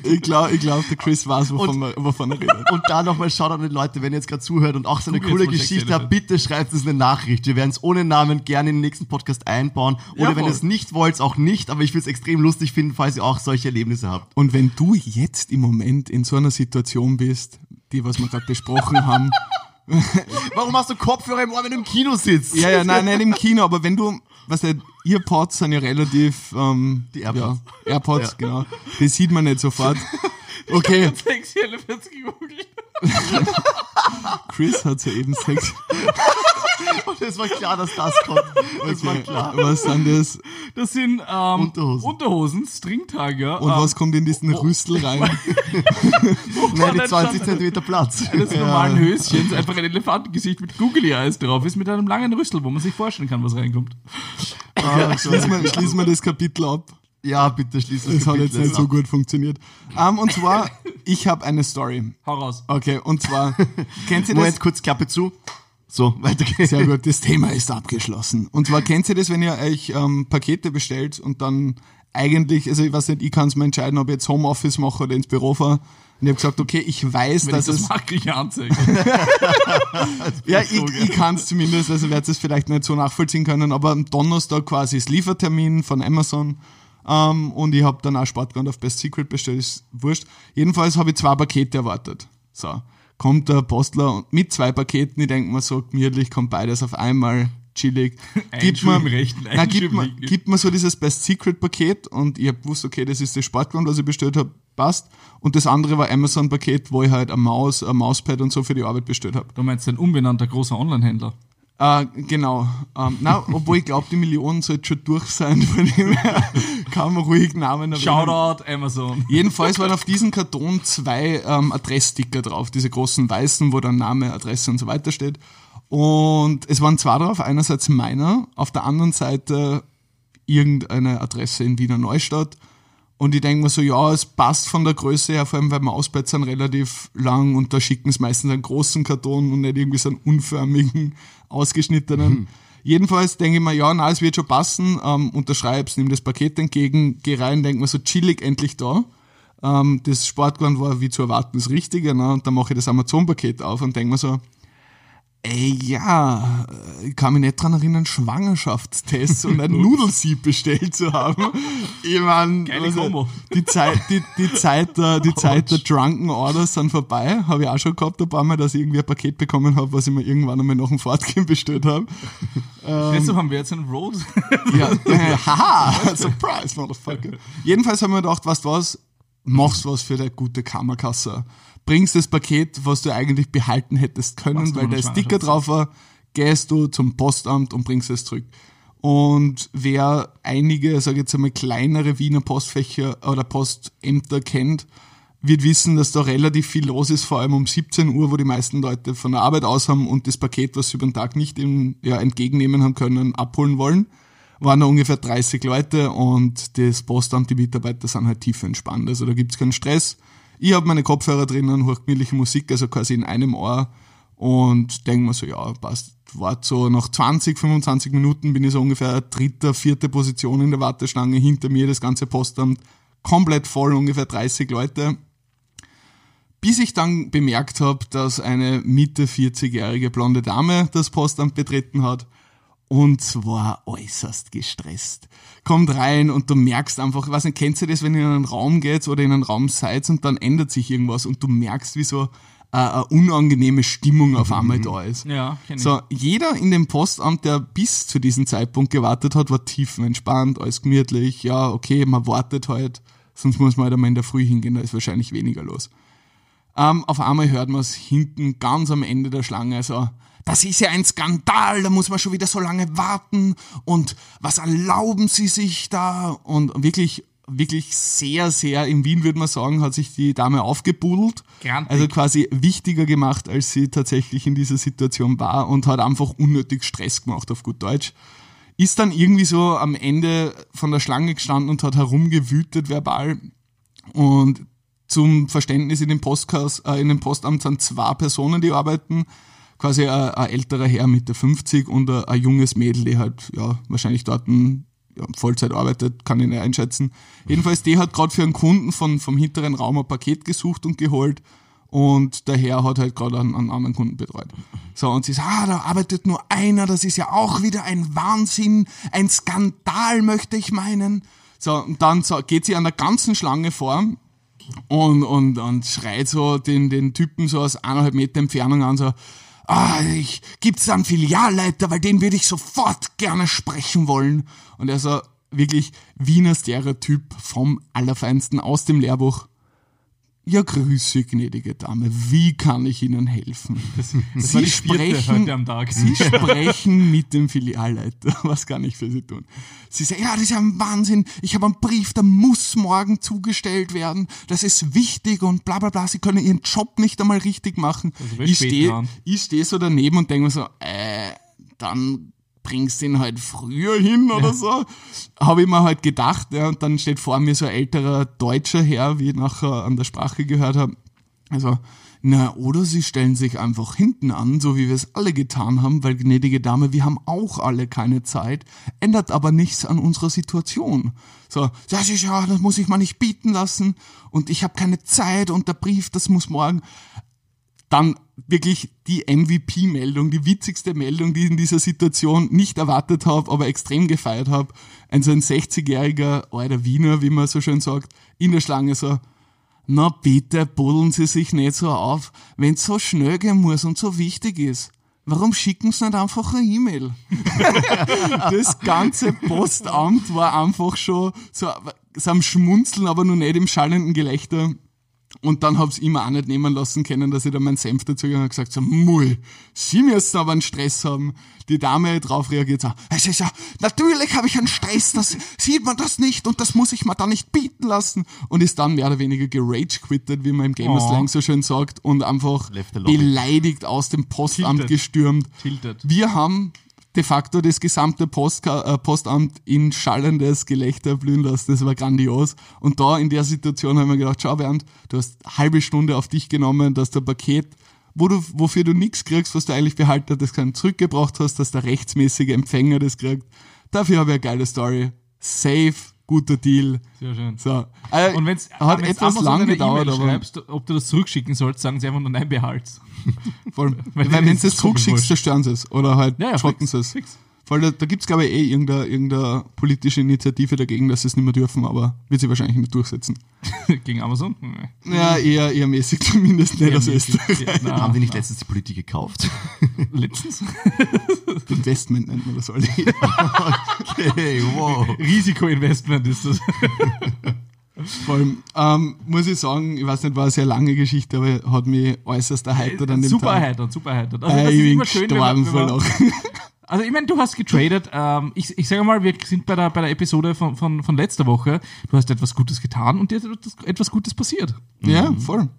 [SPEAKER 1] ich glaub, ich glaub, der Chris weiß, wovon,
[SPEAKER 4] Und-
[SPEAKER 1] wir, wovon er redet.
[SPEAKER 4] Und da nochmal schaut an die Leute, wenn ihr jetzt gerade zuhört und auch so eine
[SPEAKER 3] Google
[SPEAKER 4] coole Geschichte habt, bitte schreibt uns eine Nachricht. Wir werden es ohne Namen gerne in den nächsten Podcast einbauen. Oder
[SPEAKER 3] Ja,
[SPEAKER 4] wenn ihr es nicht wollt, auch nicht. Aber ich würde es extrem lustig finden, falls ihr auch solche Erlebnisse habt.
[SPEAKER 1] Und wenn du jetzt im Moment in so einer Situation bist, die, was wir gerade besprochen haben,
[SPEAKER 4] Warum hast du Kopfhörer im Ohr, wenn du im Kino sitzt?
[SPEAKER 1] ja, ja, nein, nicht im Kino, aber wenn du, was der Earpods sind ja relativ, ähm,
[SPEAKER 4] Die AirPods.
[SPEAKER 1] Ja, AirPods, genau. Die sieht man nicht sofort. Okay,
[SPEAKER 3] Elephants gegoogelt.
[SPEAKER 1] Chris hat soeben Sex.
[SPEAKER 4] Es war klar, dass das kommt. Es war
[SPEAKER 1] Okay,
[SPEAKER 4] klar.
[SPEAKER 1] was sind das?
[SPEAKER 3] Das sind ähm,
[SPEAKER 4] Unterhosen.
[SPEAKER 3] Unterhosen, Stringtiger.
[SPEAKER 1] Und
[SPEAKER 3] ähm,
[SPEAKER 1] was kommt in diesen Rüstel rein?
[SPEAKER 4] Nein, die
[SPEAKER 3] dann
[SPEAKER 4] 20
[SPEAKER 3] schon-
[SPEAKER 4] Zentimeter Platz.
[SPEAKER 3] eines normalen Höschens einfach ein Elefantengesicht mit Googly Eyes drauf ist, mit einem langen Rüssel, wo man sich vorstellen kann, was reinkommt.
[SPEAKER 1] Ah, schließen, wir, schließen wir das Kapitel ab.
[SPEAKER 4] Ja, bitte schließ das
[SPEAKER 1] Das hat jetzt nicht so gut funktioniert. Ähm, und zwar, ich habe eine Story.
[SPEAKER 3] Hau raus.
[SPEAKER 1] Okay, und zwar, kennt ihr das?
[SPEAKER 4] Moment, kurz Klappe zu. So, weiter geht's.
[SPEAKER 1] Sehr gut, das Thema ist abgeschlossen. Und zwar kennt ihr das, wenn ihr euch ähm, Pakete bestellt und dann eigentlich, also ich weiß nicht, ich kann es mir entscheiden, ob ich jetzt Homeoffice mache oder ins Büro fahre. Und ich habe gesagt, okay, ich weiß,
[SPEAKER 3] Wenn ich
[SPEAKER 1] dass
[SPEAKER 3] das
[SPEAKER 1] es...
[SPEAKER 3] mag, ich Anzeige.
[SPEAKER 1] Ja, ich, ich kann es zumindest, also werdet es vielleicht nicht so nachvollziehen können, aber am Donnerstag quasi ist Liefertermin von Amazon ähm, und ich habe dann auch Sportgrund auf Best Secret bestellt, ist wurscht. Jedenfalls habe ich zwei Pakete erwartet. So, kommt der Postler mit zwei Paketen, ich denke mir so gemütlich, kommt beides auf einmal, chillig.
[SPEAKER 3] Schuh im rechten, ein
[SPEAKER 1] na,
[SPEAKER 3] Schuh
[SPEAKER 1] gibt,
[SPEAKER 3] im
[SPEAKER 1] mir, gibt mir so dieses Best Secret Paket und ich habe gewusst, okay, das ist das Sportgrund, was ich bestellt habe, passt. Und das andere war Amazon Paket, wo ich halt eine Maus, ein Mauspad und so für die Arbeit bestellt habe.
[SPEAKER 3] Du meinst ein unbenannter großer Online-Händler.
[SPEAKER 1] Äh, genau. Ähm, na, obwohl ich glaube, die Millionen sollte schon durch sein, von dem her kann man ruhig Namen erwähnen.
[SPEAKER 3] Shoutout Amazon.
[SPEAKER 1] Jedenfalls waren auf diesem Karton zwei ähm, Adresssticker drauf, diese großen weißen, wo dann Name, Adresse und so weiter steht. Und es waren zwei drauf, einerseits meiner, auf der anderen Seite irgendeine Adresse in Wiener Neustadt. Und ich denke mir so, ja, es passt von der Größe her, vor allem weil Mauspads sind relativ lang und da schicken es meistens einen großen Karton und nicht irgendwie so einen unförmigen, ausgeschnittenen. Jedenfalls denke ich mir, ja, na, es wird schon passen, ähm, unterschreib's, nimm das Paket entgegen, geh rein, denk mir so chillig endlich da. Ähm, das Sportgewand war wie zu erwarten das Richtige, ne? und dann mache ich das Amazon-Paket auf und denke mir so, ey, ja, äh, ich kann mich nicht dran erinnern, Schwangerschaftstests und ein Nudelsieb bestellt zu haben. Ich mein,
[SPEAKER 3] Geile
[SPEAKER 1] also, die Zeit, die, die Zeit, der, die Zeit der Drunken Orders sind vorbei. Habe ich auch schon gehabt, ein paar Mal, dass ich irgendwie ein Paket bekommen habe, was ich mir irgendwann einmal nach dem Fortgehen bestellt habe.
[SPEAKER 3] Deshalb haben wir jetzt einen Road.
[SPEAKER 1] Ja, äh, haha, surprise, motherfucker. Jedenfalls haben wir gedacht, weißt du was, machst was für der gute Kammerkasse. Bringst das Paket, was du eigentlich behalten hättest können, weil der Sticker drauf war, gehst du zum Postamt und bringst es zurück. Und wer einige, sage ich jetzt einmal, kleinere Wiener Postfächer oder Postämter kennt, wird wissen, dass da relativ viel los ist, vor allem um 17 Uhr, wo die meisten Leute von der Arbeit aus haben und das Paket, was sie über den Tag nicht im, ja, entgegennehmen haben können, abholen wollen. Waren da ungefähr 30 Leute und das Postamt, die Mitarbeiter sind halt tief entspannt. Also da gibt's keinen Stress. Ich habe meine Kopfhörer drinnen, hoch gemütliche Musik, also quasi in einem Ohr und denke mir so, ja, passt. Wart so nach 20, 25 Minuten bin ich so ungefähr dritte, vierte Position in der Warteschlange, hinter mir das ganze Postamt komplett voll, ungefähr 30 Leute. Bis ich dann bemerkt habe, dass eine Mitte 40-jährige blonde Dame das Postamt betreten hat und zwar äußerst gestresst. Kommt rein und du merkst einfach, was nicht, kennst du das, wenn ihr in einen Raum geht oder in einen Raum seid und dann ändert sich irgendwas und du merkst, wie so äh, eine unangenehme Stimmung auf einmal da ist.
[SPEAKER 3] Ja, ich.
[SPEAKER 1] So, jeder in dem Postamt, der bis zu diesem Zeitpunkt gewartet hat, war tiefenentspannt, alles gemütlich, ja, okay, man wartet halt, sonst muss man halt einmal in der Früh hingehen, da ist wahrscheinlich weniger los. Ähm, auf einmal hört man es hinten ganz am Ende der Schlange so, das ist ja ein Skandal, da muss man schon wieder so lange warten und was erlauben sie sich da? Und wirklich wirklich sehr, sehr, in Wien würde man sagen, hat sich die Dame aufgebudelt.
[SPEAKER 3] Grantig.
[SPEAKER 1] Also quasi wichtiger gemacht, als sie tatsächlich in dieser Situation war und hat einfach unnötig Stress gemacht, auf gut Deutsch. Ist dann irgendwie so am Ende von der Schlange gestanden und hat herumgewütet verbal. Und zum Verständnis in dem Postcast, äh, in dem Postamt sind zwei Personen, die arbeiten. Quasi ein, ein älterer Herr Mitte 50 und ein, ein junges Mädel, die halt ja wahrscheinlich dort ein, ja, Vollzeit arbeitet, kann ich nicht einschätzen. Jedenfalls, die hat gerade für einen Kunden von, vom hinteren Raum ein Paket gesucht und geholt und der Herr hat halt gerade einen, einen anderen Kunden betreut. So, und sie sagt, ah, da arbeitet nur einer, das ist ja auch wieder ein Wahnsinn, ein Skandal, möchte ich meinen. So, und dann so, geht sie an der ganzen Schlange vor und, und, und schreit so den, den Typen so aus eineinhalb Meter Entfernung an, so, ah, ich, gibt's da einen Filialleiter, weil den würde ich sofort gerne sprechen wollen. Und er so, wirklich Wiener Stereotyp vom Allerfeinsten aus dem Lehrbuch. Ja, grüße, gnädige Dame, wie kann ich Ihnen helfen?
[SPEAKER 3] Das
[SPEAKER 1] Sie
[SPEAKER 3] die vierte
[SPEAKER 1] sprechen. Sie sprechen mit dem Filialleiter. Was kann ich für Sie tun? Sie sagen, ja, das ist ja ein Wahnsinn. Ich habe einen Brief, der muss morgen zugestellt werden. Das ist wichtig und bla bla bla. Sie können Ihren Job nicht einmal richtig machen.
[SPEAKER 3] Also
[SPEAKER 1] ich stehe steh so daneben und denke mir so, äh, dann bringst ihn halt früher hin oder so. Habe ich mir halt gedacht, ja, und dann steht vor mir so ein älterer Deutscher her, wie ich nachher an der Sprache gehört habe. Also, na, oder sie stellen sich einfach hinten an, so wie wir es alle getan haben, weil gnädige Dame, wir haben auch alle keine Zeit, ändert aber nichts an unserer Situation. So, das ist ja, das muss ich mal nicht bieten lassen und ich habe keine Zeit und der Brief, das muss morgen dann wirklich die MVP-Meldung, die witzigste Meldung, die ich in dieser Situation nicht erwartet habe, aber extrem gefeiert habe. Ein so ein 60-jähriger alter Wiener, wie man so schön sagt, in der Schlange so, na bitte buddeln Sie sich nicht so auf, wenn's so schnell gehen muss und so wichtig ist. Warum schicken Sie nicht einfach eine E-Mail? das ganze Postamt war einfach schon so, so am Schmunzeln, aber nur nicht im schallenden Gelächter. Und dann hab's immer auch nicht nehmen lassen können, dass ich da meinen Senf dazu und gesagt so, mui, Sie müssen aber einen Stress haben. Die Dame drauf reagiert so, es ist ja, natürlich habe ich einen Stress, das sieht man das nicht und das muss ich mir da nicht bieten lassen. Und ist dann mehr oder weniger gerage-quittet, wie man im Gamerslang
[SPEAKER 3] Oh.
[SPEAKER 1] so schön sagt, und einfach beleidigt aus dem Postamt
[SPEAKER 3] Tilted.
[SPEAKER 1] gestürmt.
[SPEAKER 3] Tilted.
[SPEAKER 1] Wir haben de facto das gesamte Postka äh, Postamt in schallendes Gelächter blühen lassen. Das war grandios. Und da in der Situation haben wir gedacht, schau Bernd, du hast halbe Stunde auf dich genommen, dass der Paket, wo du, wofür du nichts kriegst, was du eigentlich behalten hast, keinen zurückgebracht hast, dass der rechtsmäßige Empfänger das kriegt. Dafür habe ich eine geile Story. Safe, guter Deal.
[SPEAKER 3] Sehr schön.
[SPEAKER 1] So. Äh,
[SPEAKER 3] Und wenn's,
[SPEAKER 1] hat
[SPEAKER 3] wenn's
[SPEAKER 1] etwas
[SPEAKER 3] Amazon
[SPEAKER 1] lang
[SPEAKER 3] eine
[SPEAKER 1] gedauert,
[SPEAKER 3] E-Mail
[SPEAKER 1] aber
[SPEAKER 3] schreibst, ob du das zurückschicken sollst, sagen sie einfach nur nein, behalt's.
[SPEAKER 1] Voll.
[SPEAKER 3] Weil
[SPEAKER 1] Weil, wenn du
[SPEAKER 3] es
[SPEAKER 1] es zurückschickst, zerstören sie es. Oder halt
[SPEAKER 3] Ja, ja,
[SPEAKER 1] schrotten
[SPEAKER 3] fix,
[SPEAKER 1] sie es.
[SPEAKER 3] fix.
[SPEAKER 1] Voll, da, da gibt's glaube ich eh irgendeine, irgendeine politische Initiative dagegen, dass sie es nicht mehr dürfen, aber wird sie wahrscheinlich nicht durchsetzen.
[SPEAKER 3] Gegen Amazon? Nee.
[SPEAKER 1] Ja, eher, eher mäßig zumindest, nicht aus Österreich.
[SPEAKER 3] Ja,
[SPEAKER 4] Haben die nicht letztens die Politik gekauft?
[SPEAKER 3] letztens?
[SPEAKER 1] Investment nennt man das alle.
[SPEAKER 4] Okay, wow.
[SPEAKER 3] Risikoinvestment ist das.
[SPEAKER 1] Vor allem, ähm, muss ich sagen, ich weiß nicht, war eine sehr lange Geschichte, aber hat mich äußerst erheitert an dem
[SPEAKER 3] super
[SPEAKER 1] Tag.
[SPEAKER 3] erheitert, super erheitert. Also,
[SPEAKER 1] Äh,
[SPEAKER 3] das
[SPEAKER 1] ich
[SPEAKER 3] ist
[SPEAKER 1] bin
[SPEAKER 3] immer schön, wenn man,
[SPEAKER 1] gestorben
[SPEAKER 3] wenn
[SPEAKER 1] vor
[SPEAKER 3] man,
[SPEAKER 1] Lachen.
[SPEAKER 3] Also ich meine, du hast getradet. Ähm, ich, ich sage mal, wir sind bei der, bei der Episode von, von, von letzter Woche. Du hast etwas Gutes getan und dir ist etwas, etwas Gutes passiert.
[SPEAKER 1] Ja, voll.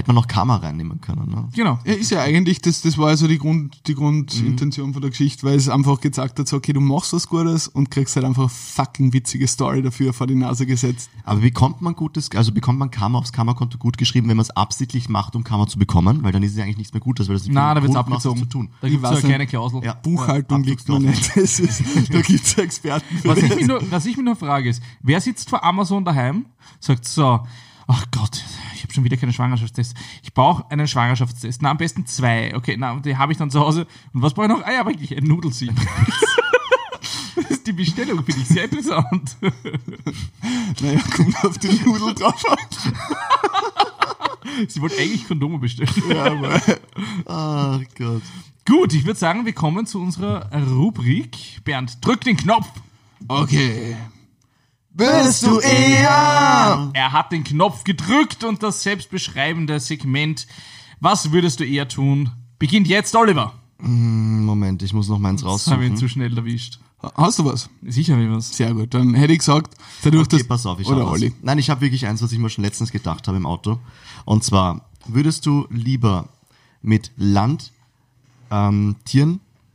[SPEAKER 4] Hätte man noch Karma reinnehmen können, ne?
[SPEAKER 3] Genau.
[SPEAKER 1] Ja, ist ja eigentlich, das, das war also die, Grund, die Grundintention von der Geschichte, weil es einfach gezeigt hat, so, okay, du machst was Gutes und kriegst halt einfach fucking witzige Story dafür vor die Nase gesetzt.
[SPEAKER 4] Aber bekommt man gutes, also bekommt man Karma aufs Karma-Konto gut geschrieben, wenn man es absichtlich macht, um Karma zu bekommen? Weil dann ist es ja eigentlich nichts mehr Gutes, weil das nicht
[SPEAKER 3] Na, da
[SPEAKER 4] das
[SPEAKER 3] abgezogen.
[SPEAKER 4] zu tun.
[SPEAKER 3] Da gibt es
[SPEAKER 1] weiß
[SPEAKER 3] so eine
[SPEAKER 1] nicht.
[SPEAKER 3] kleine Klausel.
[SPEAKER 4] Ja.
[SPEAKER 1] Buchhaltung
[SPEAKER 4] Ja,
[SPEAKER 1] liegt mir nicht. Ist, da gibt's Experten für
[SPEAKER 3] Was ich, nur, was ich mich nur frage ist, wer sitzt vor Amazon daheim, sagt so, ach Gott, habe schon wieder keinen Schwangerschaftstest. Ich brauche einen Schwangerschaftstest. Na, am besten zwei. Okay, na, die habe ich dann zu Hause. Und was brauche ich noch? Ah ja, wirklich, ein Nudelsieb. Das ist die Bestellung, finde ich sehr interessant.
[SPEAKER 1] Naja, kommt auf die Nudel drauf an.
[SPEAKER 3] Sie wollte eigentlich Kondome bestellen.
[SPEAKER 1] Ja, aber
[SPEAKER 4] Ach Gott.
[SPEAKER 3] Gut, ich würde sagen, wir kommen zu unserer Rubrik. Bernd, drück den Knopf.
[SPEAKER 1] okay.
[SPEAKER 4] Bist du eher?
[SPEAKER 3] Er hat den Knopf gedrückt und das selbstbeschreibende Segment Was würdest du eher tun? Beginnt jetzt, Oliver.
[SPEAKER 4] Moment, ich muss noch meins
[SPEAKER 3] Das habe ich ihn
[SPEAKER 4] raussuchen.
[SPEAKER 3] zu schnell erwischt.
[SPEAKER 1] Hast du was?
[SPEAKER 3] Sicher wie was.
[SPEAKER 1] Sehr gut. Dann hätte ich gesagt, dadurch,
[SPEAKER 4] Okay,
[SPEAKER 1] dass,
[SPEAKER 4] pass auf, ich
[SPEAKER 1] oder
[SPEAKER 4] hab was.
[SPEAKER 1] Olli.
[SPEAKER 4] Nein, ich habe wirklich eins, was ich mir schon letztens gedacht habe im Auto. Und zwar, würdest du lieber mit Land ähm,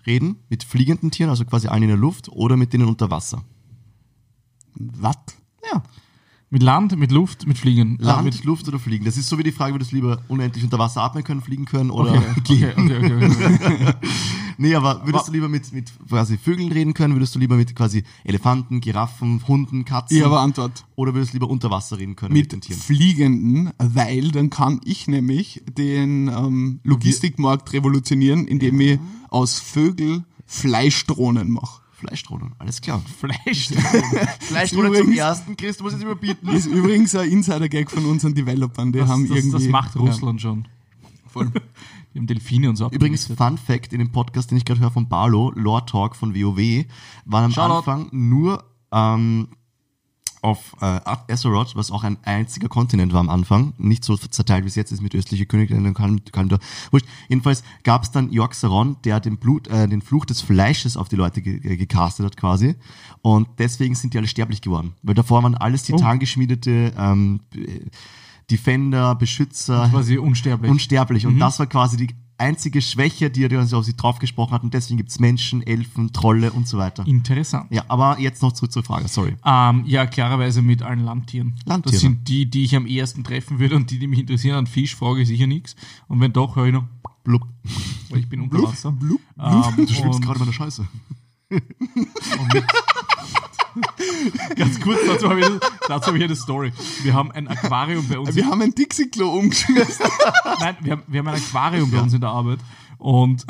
[SPEAKER 4] reden, mit fliegenden Tieren, also quasi allen in der Luft, oder mit denen unter Wasser?
[SPEAKER 1] Was?
[SPEAKER 4] Ja.
[SPEAKER 3] Mit Land, mit Luft, mit Fliegen.
[SPEAKER 4] Land,
[SPEAKER 3] mit,
[SPEAKER 4] Luft oder Fliegen. Das ist so wie die Frage, würdest du lieber unendlich unter Wasser atmen können, fliegen können oder
[SPEAKER 3] okay, okay, okay, okay, okay.
[SPEAKER 4] Nee, aber würdest du lieber mit, mit quasi Vögeln reden können? Würdest du lieber mit quasi Elefanten, Giraffen, Hunden, Katzen?
[SPEAKER 1] Ich habe eine Antwort.
[SPEAKER 4] oder würdest du lieber unter Wasser reden können mit, den
[SPEAKER 1] Mit
[SPEAKER 4] Tieren?
[SPEAKER 1] Fliegenden, weil dann kann ich nämlich den ähm, Logistikmarkt revolutionieren, indem ich aus Vögel Fleischdrohnen mache.
[SPEAKER 4] Fleischdrohnen, alles klar.
[SPEAKER 3] Fleisch.
[SPEAKER 4] Fleischdrohnen
[SPEAKER 1] zum
[SPEAKER 4] ersten, Chris, du musst jetzt überbieten.
[SPEAKER 1] Ist übrigens ein Insider-Gag von unseren Developern. Die
[SPEAKER 3] Das,
[SPEAKER 1] haben
[SPEAKER 3] das,
[SPEAKER 1] irgendwie.
[SPEAKER 3] das macht Russland schon.
[SPEAKER 1] Ja, voll.
[SPEAKER 3] Die haben Delfine und so.
[SPEAKER 4] Übrigens. Fun Fact in dem Podcast, den ich gerade höre von Barlo, Lore Talk von WoW, waren am
[SPEAKER 3] Shoutout.
[SPEAKER 4] Anfang nur ähm, auf äh, Azeroth, was auch ein einziger Kontinent war am Anfang, nicht so zerteilt wie es jetzt ist mit östliche Königländer und Kal- Kalimdor. Wurscht. Jedenfalls gab es dann Yorxaron, der den Blut, äh, den Fluch des Fleisches auf die Leute ge äh, gecastet hat quasi. Und deswegen sind die alle sterblich geworden. Weil davor waren alles titangeschmiedete ähm, äh, Defender, Beschützer,
[SPEAKER 3] quasi unsterblich.
[SPEAKER 4] unsterblich. Und das war quasi die einzige Schwäche, die er auf sich drauf gesprochen hat. Und deswegen gibt's Menschen, Elfen, Trolle und so weiter.
[SPEAKER 3] Interessant.
[SPEAKER 4] Ja, aber jetzt noch zurück zur Frage, sorry.
[SPEAKER 3] Ähm, ja, klarerweise mit allen Landtieren.
[SPEAKER 4] Landtiere.
[SPEAKER 3] Das sind die, die ich am ehesten treffen würde und die, die mich interessieren. An Fisch frage ich sicher nichts. Und wenn doch, höre ich noch,
[SPEAKER 4] Blub.
[SPEAKER 3] weil ich bin unter Wasser.
[SPEAKER 1] Blub.
[SPEAKER 3] Ähm,
[SPEAKER 4] Du schwimmst gerade bei der Scheiße.
[SPEAKER 3] Ganz kurz, dazu habe ich, dazu habe ich eine Story. Wir haben ein Aquarium bei uns.
[SPEAKER 1] Wir haben ein Dixie-Klo umgeschmissen.
[SPEAKER 3] Nein, wir haben, wir haben ein Aquarium bei uns in der Arbeit und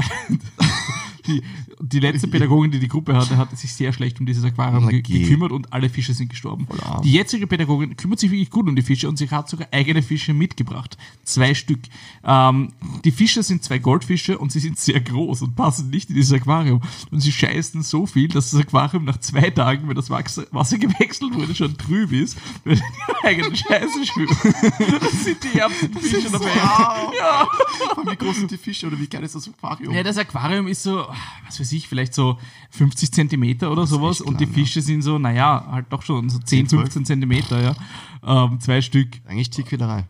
[SPEAKER 3] die, die letzte Pädagogin, die die Gruppe hatte, hat sich sehr schlecht um dieses Aquarium ge gekümmert und alle Fische sind gestorben. Die jetzige Pädagogin kümmert sich wirklich gut um die Fische und sie hat sogar eigene Fische mitgebracht. Zwei Stück. Ähm, die Fische sind zwei Goldfische und sie sind sehr groß und passen nicht in dieses Aquarium. Und sie scheißen so viel, dass das Aquarium nach zwei Tagen, wenn das Wasser, gewechselt wurde, schon trüb ist, weil sie ihre eigenen Scheiße schwimmen. Das sind die ärmsten Fische dabei. Ja.
[SPEAKER 4] Wie groß sind die Fische oder wie klein ist das Aquarium?
[SPEAKER 3] Ja, das Aquarium ist so, was weiß ich, vielleicht so 50 Zentimeter oder sowas
[SPEAKER 4] echt
[SPEAKER 3] und die
[SPEAKER 4] klein,
[SPEAKER 3] Fische sind so, naja, halt doch schon so 10,
[SPEAKER 4] 12.
[SPEAKER 3] 15 Zentimeter, ja. Ähm, zwei Stück.
[SPEAKER 4] Eigentlich Tierquälerei.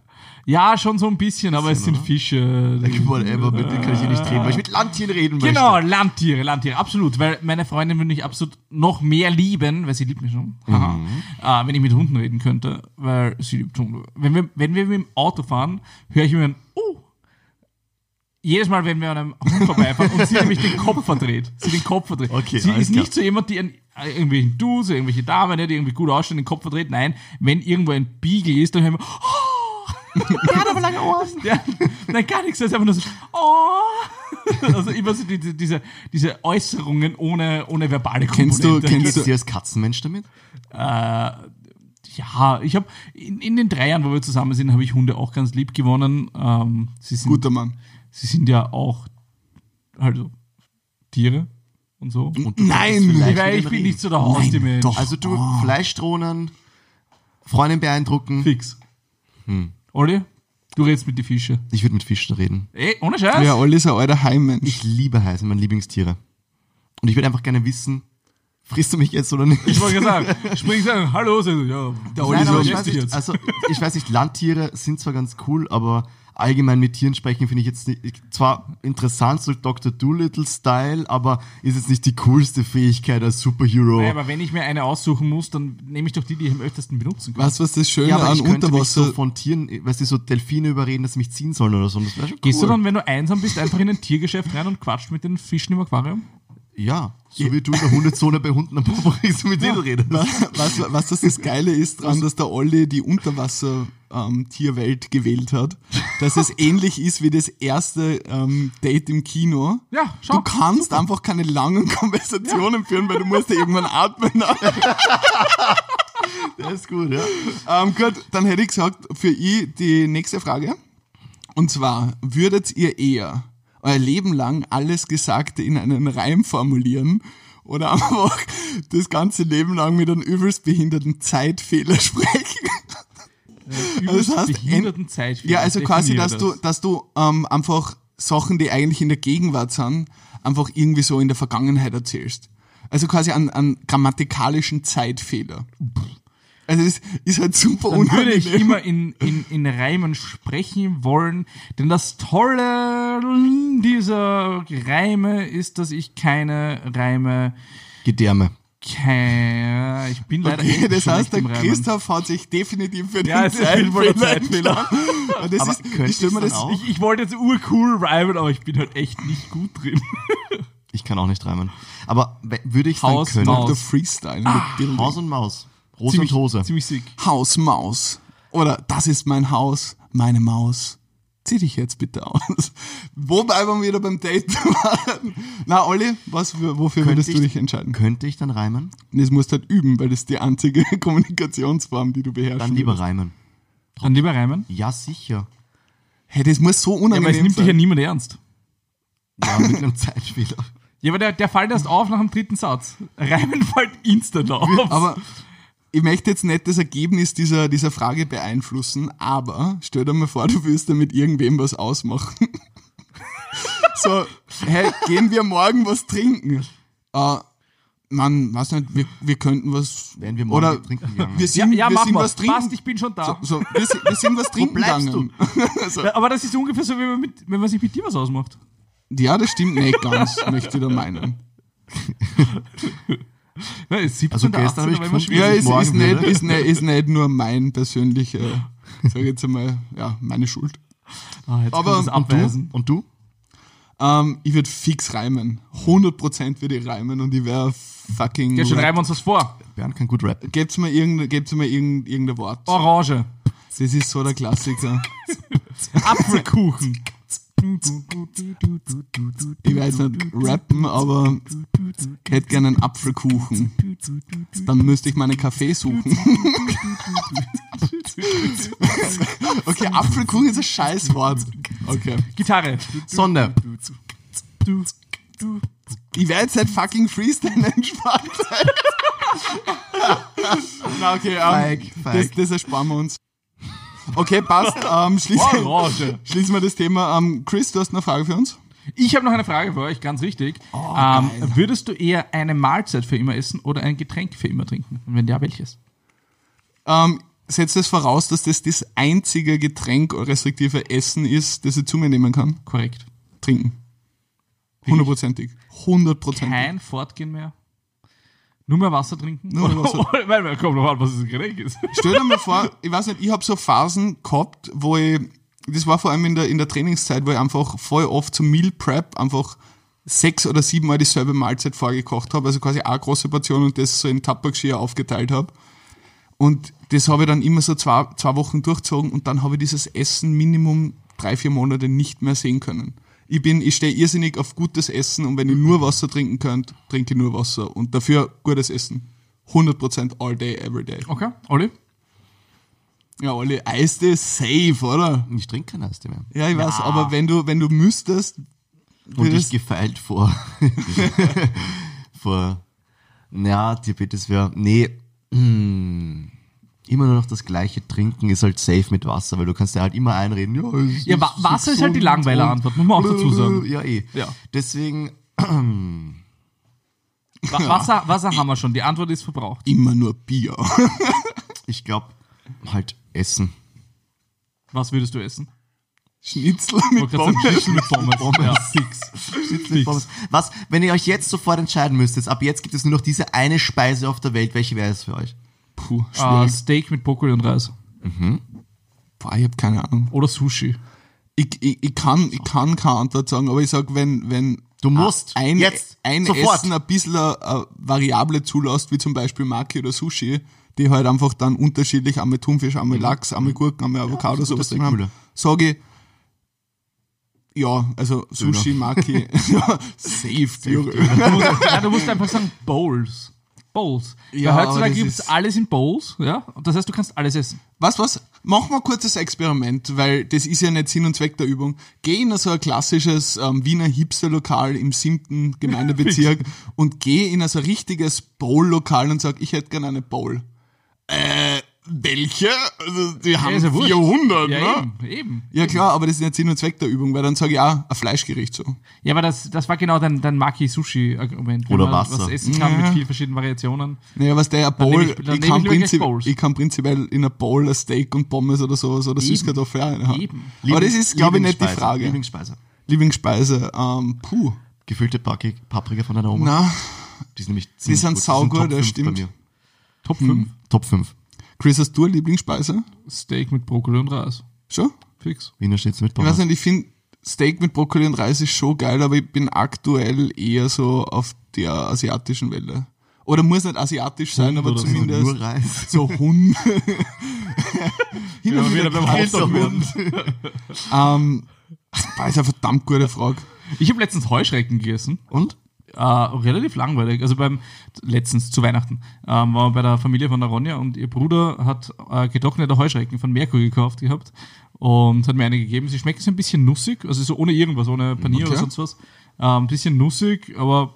[SPEAKER 3] Ja, schon so ein bisschen, aber es sind
[SPEAKER 4] oder?
[SPEAKER 3] Fische.
[SPEAKER 4] Whatever, mit denen kann ich hier nicht reden, weil ich mit Landtieren reden möchte.
[SPEAKER 3] Genau, Landtiere, Landtiere, absolut. Weil meine Freundin würde mich absolut noch mehr lieben, weil sie liebt mich schon. Haha. Äh, wenn ich mit Hunden reden könnte, weil sie liebt Hunde. Wenn wir, wenn wir mit dem Auto fahren, höre ich mir ein Oh! Jedes Mal, wenn wir an einem Hund vorbeifahren und sie nämlich den Kopf verdreht. Sie den Kopf verdreht.
[SPEAKER 4] Okay,
[SPEAKER 3] sie ist
[SPEAKER 4] klar.
[SPEAKER 3] nicht so jemand, die an äh, irgendwelchen Dudes, irgendwelche Damen, ne, die irgendwie gut ausschauen, den Kopf verdreht. Nein, wenn irgendwo ein Beagle ist, dann hören wir, oh! Der hat aber lange Ohren. Ja, nein, gar nichts. Das ist einfach nur so, oh! Also immer so die, die, diese, diese Äußerungen ohne, ohne verbale
[SPEAKER 1] Kennst du-
[SPEAKER 3] Komponente.
[SPEAKER 1] kennst du-
[SPEAKER 4] dir als Katzenmensch damit?
[SPEAKER 3] Ja, ich habe in, in den drei Jahren, wo wir zusammen sind, habe ich Hunde auch ganz lieb gewonnen. Ähm, sie, sind,
[SPEAKER 1] Guter Mann.
[SPEAKER 3] Sie sind ja auch also Tiere und so.
[SPEAKER 4] Und
[SPEAKER 1] Nein!
[SPEAKER 3] Weil ich bin nicht so der Haustiermensch.
[SPEAKER 1] doch.
[SPEAKER 4] Also du,
[SPEAKER 1] Oh.
[SPEAKER 4] Fleischdrohnen, Freundin beeindrucken.
[SPEAKER 3] Fix.
[SPEAKER 1] Hm.
[SPEAKER 3] Olli, du redest mit die Fische.
[SPEAKER 4] Ich würde mit Fischen reden.
[SPEAKER 3] Ey, ohne Scheiß?
[SPEAKER 1] Ja, Olli ist ein alter Heimmensch.
[SPEAKER 4] Ich liebe Haie, sind meine Lieblingstiere. Und ich würde einfach gerne wissen, frisst du mich jetzt oder nicht?
[SPEAKER 3] Ich wollte gerade sagen, spring sagen, hallo, ich, ja, der Olli so,
[SPEAKER 4] weiß,
[SPEAKER 3] jetzt.
[SPEAKER 4] nicht, also, ich weiß nicht, Landtiere sind zwar ganz cool, aber allgemein mit Tieren sprechen finde ich jetzt nicht, zwar interessant, so Dr. Doolittle-Style, aber ist jetzt nicht die coolste Fähigkeit als Superhero.
[SPEAKER 3] Naja, aber wenn ich mir eine aussuchen muss, dann nehme ich doch die, die ich am öftesten benutzen kann.
[SPEAKER 1] Weißt du, was das Schöne
[SPEAKER 4] ja, aber
[SPEAKER 1] an
[SPEAKER 4] ich könnte mich
[SPEAKER 1] Unterwasser...
[SPEAKER 4] so von Tieren, weißt du, so Delfine überreden, dass sie mich ziehen sollen oder so. Das wäre schon cool.
[SPEAKER 3] Gehst du dann, wenn du einsam bist, einfach in ein Tiergeschäft rein und quatscht mit den Fischen im Aquarium?
[SPEAKER 4] Ja, so wie du in der Hundezone bei Hunden am Popo so mit denen redest.
[SPEAKER 1] was, was das, das Geile ist dran, dass der Olli die Unterwasser-Tierwelt gewählt hat, dass es ähnlich ist wie das erste ähm, Date im Kino.
[SPEAKER 3] Ja, schau.
[SPEAKER 1] Du kannst einfach keine langen Konversationen führen, weil du musst ja irgendwann atmen.
[SPEAKER 4] Der ist gut, ja.
[SPEAKER 1] ähm, gut, dann hätte ich gesagt, für ich die nächste Frage. Und zwar, würdet ihr eher euer Leben lang alles Gesagte in einen Reim formulieren oder einfach das ganze Leben lang mit einem übelst behinderten Zeitfehler sprechen?
[SPEAKER 3] Übelst
[SPEAKER 1] das heißt,
[SPEAKER 3] behinderten Zeitfehler.
[SPEAKER 1] Ja, also quasi, dass du, dass du ähm, einfach Sachen, die eigentlich in der Gegenwart sind, einfach irgendwie so in der Vergangenheit erzählst. Also quasi an, an grammatikalischen Zeitfehler. Also es ist halt super
[SPEAKER 3] Dann würde ich
[SPEAKER 1] unangenehm.
[SPEAKER 3] immer in, in, in Reimen sprechen wollen, denn das Tolle dieser Reime ist, dass ich keine Reime,
[SPEAKER 4] Gedärme.
[SPEAKER 3] keine, ich bin leider
[SPEAKER 1] Okay, das heißt, der. Christoph hat sich definitiv für
[SPEAKER 3] Ja,
[SPEAKER 1] den
[SPEAKER 3] ein
[SPEAKER 1] Zeitfehler
[SPEAKER 3] Zeitfehler.
[SPEAKER 1] Und das
[SPEAKER 4] Aber
[SPEAKER 1] ist, ich stell mir
[SPEAKER 4] ich's
[SPEAKER 1] das,
[SPEAKER 4] dann auch?
[SPEAKER 3] Ich, ich wollte jetzt urcool reimen, aber ich bin halt echt nicht gut drin.
[SPEAKER 4] Ich kann auch nicht reimen. Aber würde ich
[SPEAKER 3] Haus,
[SPEAKER 4] dann können.
[SPEAKER 3] Maus.
[SPEAKER 1] Dr. Freestyle. building.
[SPEAKER 4] Haus und Maus. Rose
[SPEAKER 3] ziemlich,
[SPEAKER 4] und Hose.
[SPEAKER 3] Ziemlich sick.
[SPEAKER 1] Haus, Maus. Oder das ist mein Haus, meine Maus. Zieh dich jetzt bitte aus. Wobei wir wieder beim Date waren. Na, Olli, was, für- wofür würdest
[SPEAKER 4] ich,
[SPEAKER 1] du dich entscheiden?
[SPEAKER 4] Könnte ich dann reimen?
[SPEAKER 1] Das musst du halt üben, weil das ist die einzige Kommunikationsform, die du beherrschst.
[SPEAKER 4] Dann lieber reimen.
[SPEAKER 3] Dann lieber reimen.
[SPEAKER 4] Ja, sicher.
[SPEAKER 1] Hey, das muss so
[SPEAKER 3] Ja, aber es
[SPEAKER 1] unangenehm
[SPEAKER 3] nimmt dich ja
[SPEAKER 1] sein.
[SPEAKER 3] niemand ernst.
[SPEAKER 4] Ja, mit einem Zeitfehler.
[SPEAKER 3] Ja, aber der, der fällt erst auf nach dem dritten Satz. Reimen fällt instant auf.
[SPEAKER 1] aber ich möchte jetzt nicht das Ergebnis dieser, dieser Frage beeinflussen, aber stell dir mal vor, du willst damit irgendwem was ausmachen. so, hey, gehen wir morgen was trinken? Äh, man, weiß nicht, wir, wir könnten was.
[SPEAKER 4] Wären wir morgen
[SPEAKER 1] oder
[SPEAKER 4] trinken gegangen?
[SPEAKER 1] Wir
[SPEAKER 3] ja,
[SPEAKER 1] sind,
[SPEAKER 3] ja,
[SPEAKER 1] wir
[SPEAKER 3] mach
[SPEAKER 1] sind was trinken.
[SPEAKER 3] Passt, ich bin schon da.
[SPEAKER 1] so, wir, sind- wir sind was trinken
[SPEAKER 4] bleibst
[SPEAKER 1] gegangen. so.
[SPEAKER 3] Aber das ist ungefähr so, wie man mit, wenn man sich mit dir was ausmacht.
[SPEAKER 1] Ja, das stimmt nicht ganz, möchte ich da meinen.
[SPEAKER 3] Ja, ist 17.
[SPEAKER 4] Also gestern habe ich gefunden.
[SPEAKER 1] Ja, ist, ist, nicht,
[SPEAKER 4] würde.
[SPEAKER 1] ist, nicht, ist nicht nur mein persönlicher, sag ich jetzt einmal, ja, meine Schuld.
[SPEAKER 3] Ah, jetzt
[SPEAKER 1] Aber- und du?
[SPEAKER 4] Und du?
[SPEAKER 1] Ähm, ich würde fix reimen. 100% würde ich reimen und ich wäre fucking.
[SPEAKER 3] Ja, schon reimen wir uns was vor.
[SPEAKER 4] Bernd kann gut rappen.
[SPEAKER 1] Gebt's mir irgendein, gebt's mir irgendein, irgendein Wort.
[SPEAKER 3] Orange.
[SPEAKER 1] Das ist so der Klassiker.
[SPEAKER 3] Apfelkuchen.
[SPEAKER 1] Ich weiß nicht rappen, aber ich hätte gerne einen Apfelkuchen. Dann müsste ich meinen Kaffee suchen. okay, Apfelkuchen ist ein Scheißwort. Okay.
[SPEAKER 3] Gitarre.
[SPEAKER 4] Sonne.
[SPEAKER 1] Ich werde jetzt nicht fucking Freestyle entspannt. Na, okay, ähm,
[SPEAKER 4] Feig,
[SPEAKER 1] das,
[SPEAKER 4] feig.
[SPEAKER 1] das ersparen wir uns. Okay, passt. Ähm, schließen,
[SPEAKER 3] Orange.
[SPEAKER 1] schließen wir das Thema. Ähm, Chris, du hast eine Frage für uns?
[SPEAKER 3] Ich habe noch eine Frage für euch, ganz wichtig. ähm, würdest du eher eine Mahlzeit für immer essen oder ein Getränk für immer trinken? Und wenn ja, welches?
[SPEAKER 1] Ähm, setzt es voraus, dass das das einzige Getränk respektive Essen ist, das ich zu mir nehmen kann?
[SPEAKER 3] Korrekt.
[SPEAKER 1] Trinken. Hundertprozentig. Hundertprozentig.
[SPEAKER 3] Kein Fortgehen mehr. Nur mehr Wasser trinken?
[SPEAKER 1] Nur mehr Wasser.
[SPEAKER 3] Weil, weil, kommt noch an, was das Getränk ist.
[SPEAKER 1] Stell dir mal vor, ich weiß nicht, ich habe so Phasen gehabt, wo ich, das war vor allem in der, in der Trainingszeit, wo ich einfach voll oft zum Meal Prep einfach sechs oder sieben Mal dieselbe Mahlzeit vorgekocht habe, also quasi eine große Portion und das so in Tappergeschirr aufgeteilt habe. Und das habe ich dann immer so zwei, zwei Wochen durchgezogen und dann habe ich dieses Essen Minimum drei, vier Monate nicht mehr sehen können. Ich bin, ich stehe irrsinnig auf gutes Essen und wenn ich nur Wasser trinken könnt, trinke ich nur Wasser und dafür gutes Essen. 100% all day, every day.
[SPEAKER 3] Okay, Olli?
[SPEAKER 1] Ja, alle Eiste safe, oder?
[SPEAKER 4] Ich trinke kein Eistee mehr.
[SPEAKER 1] Ja, ich weiß, aber wenn du, wenn du müsstest,
[SPEAKER 4] Und ich
[SPEAKER 1] würdest,
[SPEAKER 4] gefeilt vor. vor. Ja, Diabetes wäre. Nee. mm, Immer nur noch das gleiche trinken ist halt safe mit Wasser, weil du kannst ja halt immer einreden. Ja, es
[SPEAKER 3] Ja,
[SPEAKER 4] so
[SPEAKER 3] Wasser ist halt die
[SPEAKER 4] gesund
[SPEAKER 3] Langweiler-Antwort, muss man auch dazu sagen.
[SPEAKER 4] Ja, eh.
[SPEAKER 3] Ja.
[SPEAKER 4] Deswegen,
[SPEAKER 3] Wa- Wasser, Wasser haben wir schon. Die Antwort ist verbraucht.
[SPEAKER 1] immer nur Bier.
[SPEAKER 4] ich glaube, halt Essen.
[SPEAKER 3] Was würdest du essen?
[SPEAKER 1] Schnitzel mit Pommes.
[SPEAKER 3] Schnitzel mit Pommes. Ja, fix.
[SPEAKER 4] Pommes. Was, wenn ihr euch jetzt sofort entscheiden müsstet, ab jetzt gibt es nur noch diese eine Speise auf der Welt, welche wäre es für euch?
[SPEAKER 1] Puh,
[SPEAKER 3] Ah,
[SPEAKER 1] schwierig.
[SPEAKER 3] Steak mit Brokkoli und Reis.
[SPEAKER 1] Boah, ich hab keine Ahnung.
[SPEAKER 3] Oder Sushi.
[SPEAKER 1] Ich, ich, ich, kann, ich kann keine Antwort sagen, aber ich sag, wenn, wenn
[SPEAKER 4] Du musst.
[SPEAKER 1] ein,
[SPEAKER 4] Jetzt.
[SPEAKER 1] ein
[SPEAKER 4] Sofort.
[SPEAKER 1] Essen ein bisschen eine Variable zulässt, wie zum Beispiel Maki oder Sushi, die halt einfach dann unterschiedlich einmal Thunfisch, einmal Lachs, einmal Gurken, einmal Avocado,
[SPEAKER 4] ist
[SPEAKER 1] sowas drin haben, sage ich, ja, also Sushi, Maki, ja, safe,
[SPEAKER 3] musst, ja, du musst einfach sagen Bowls. Bowls.
[SPEAKER 1] Ja, aber
[SPEAKER 3] heutzutage gibt es alles in Bowls, ja. Und das heißt, du kannst alles essen.
[SPEAKER 1] Was, was? Mach mal kurz das Experiment, weil das ist ja nicht Sinn und Zweck der Übung. Geh in so ein klassisches ähm, Wiener Hipster-Lokal im siebten Gemeindebezirk und geh in so ein richtiges Bowl-Lokal und sag, ich hätte gerne eine Bowl. Äh, welche? Also, die haben
[SPEAKER 3] ja wurscht.
[SPEAKER 1] 400,
[SPEAKER 3] Ja,
[SPEAKER 1] ne?
[SPEAKER 3] eben, eben.
[SPEAKER 1] Ja klar, aber das ist nicht Sinn und Zweck der Übung, weil dann sage ich auch ein Fleischgericht so.
[SPEAKER 3] Ja, aber das, das war genau dein, dein Maki-Sushi-Argument.
[SPEAKER 4] Oder Wasser.
[SPEAKER 3] Was essen kann
[SPEAKER 1] Ja.
[SPEAKER 3] mit vielen verschiedenen Variationen.
[SPEAKER 1] Naja, was der ein Bowl,
[SPEAKER 3] ich- dann
[SPEAKER 1] ich, kann prinzip, ich kann prinzipiell in einer Bowl ein Steak und Pommes oder so, so oder Süßkartoffel reinhauen.
[SPEAKER 3] Eben.
[SPEAKER 1] Aber das ist, glaube ich, nicht die Frage.
[SPEAKER 4] Lieblingsspeise.
[SPEAKER 1] Lieblingsspeise, ähm, puh,
[SPEAKER 4] Gefüllte Paprika von deiner Oma.
[SPEAKER 1] na,
[SPEAKER 4] Die sind nämlich
[SPEAKER 1] die
[SPEAKER 4] ziemlich
[SPEAKER 1] sind
[SPEAKER 4] gut.
[SPEAKER 1] saugut, das stimmt.
[SPEAKER 4] Bei mir.
[SPEAKER 3] Top 5.
[SPEAKER 4] Top 5.
[SPEAKER 1] Chris, hast du eine Lieblingsspeise?
[SPEAKER 3] Steak mit Brokkoli und Reis.
[SPEAKER 1] Schon?
[SPEAKER 3] Fix.
[SPEAKER 4] Wiener Schnitzel mit
[SPEAKER 1] Ich weiß
[SPEAKER 4] Pommes.
[SPEAKER 1] nicht, ich finde Steak mit Brokkoli und Reis ist schon geil, aber ich bin aktuell eher so auf der asiatischen Welle. Oder muss nicht asiatisch sein, aber
[SPEAKER 3] oder so.
[SPEAKER 1] zumindest
[SPEAKER 4] Nur Reis.
[SPEAKER 1] so Hund. Hin und wieder
[SPEAKER 3] beim
[SPEAKER 1] werden. ähm, das ist eine verdammt gute Frage.
[SPEAKER 3] Ich habe letztens Heuschrecken gegessen.
[SPEAKER 4] Und?
[SPEAKER 3] Äh, relativ langweilig. Also beim letztens zu Weihnachten ähm, war bei der Familie von der Ronja und ihr Bruder hat äh, getrocknete Heuschrecken von Merkur gekauft gehabt und hat mir eine gegeben. Sie schmecken so ein bisschen nussig, also so ohne irgendwas, ohne Panier
[SPEAKER 1] Okay.
[SPEAKER 3] oder sonst was. Ein ähm, bisschen nussig, aber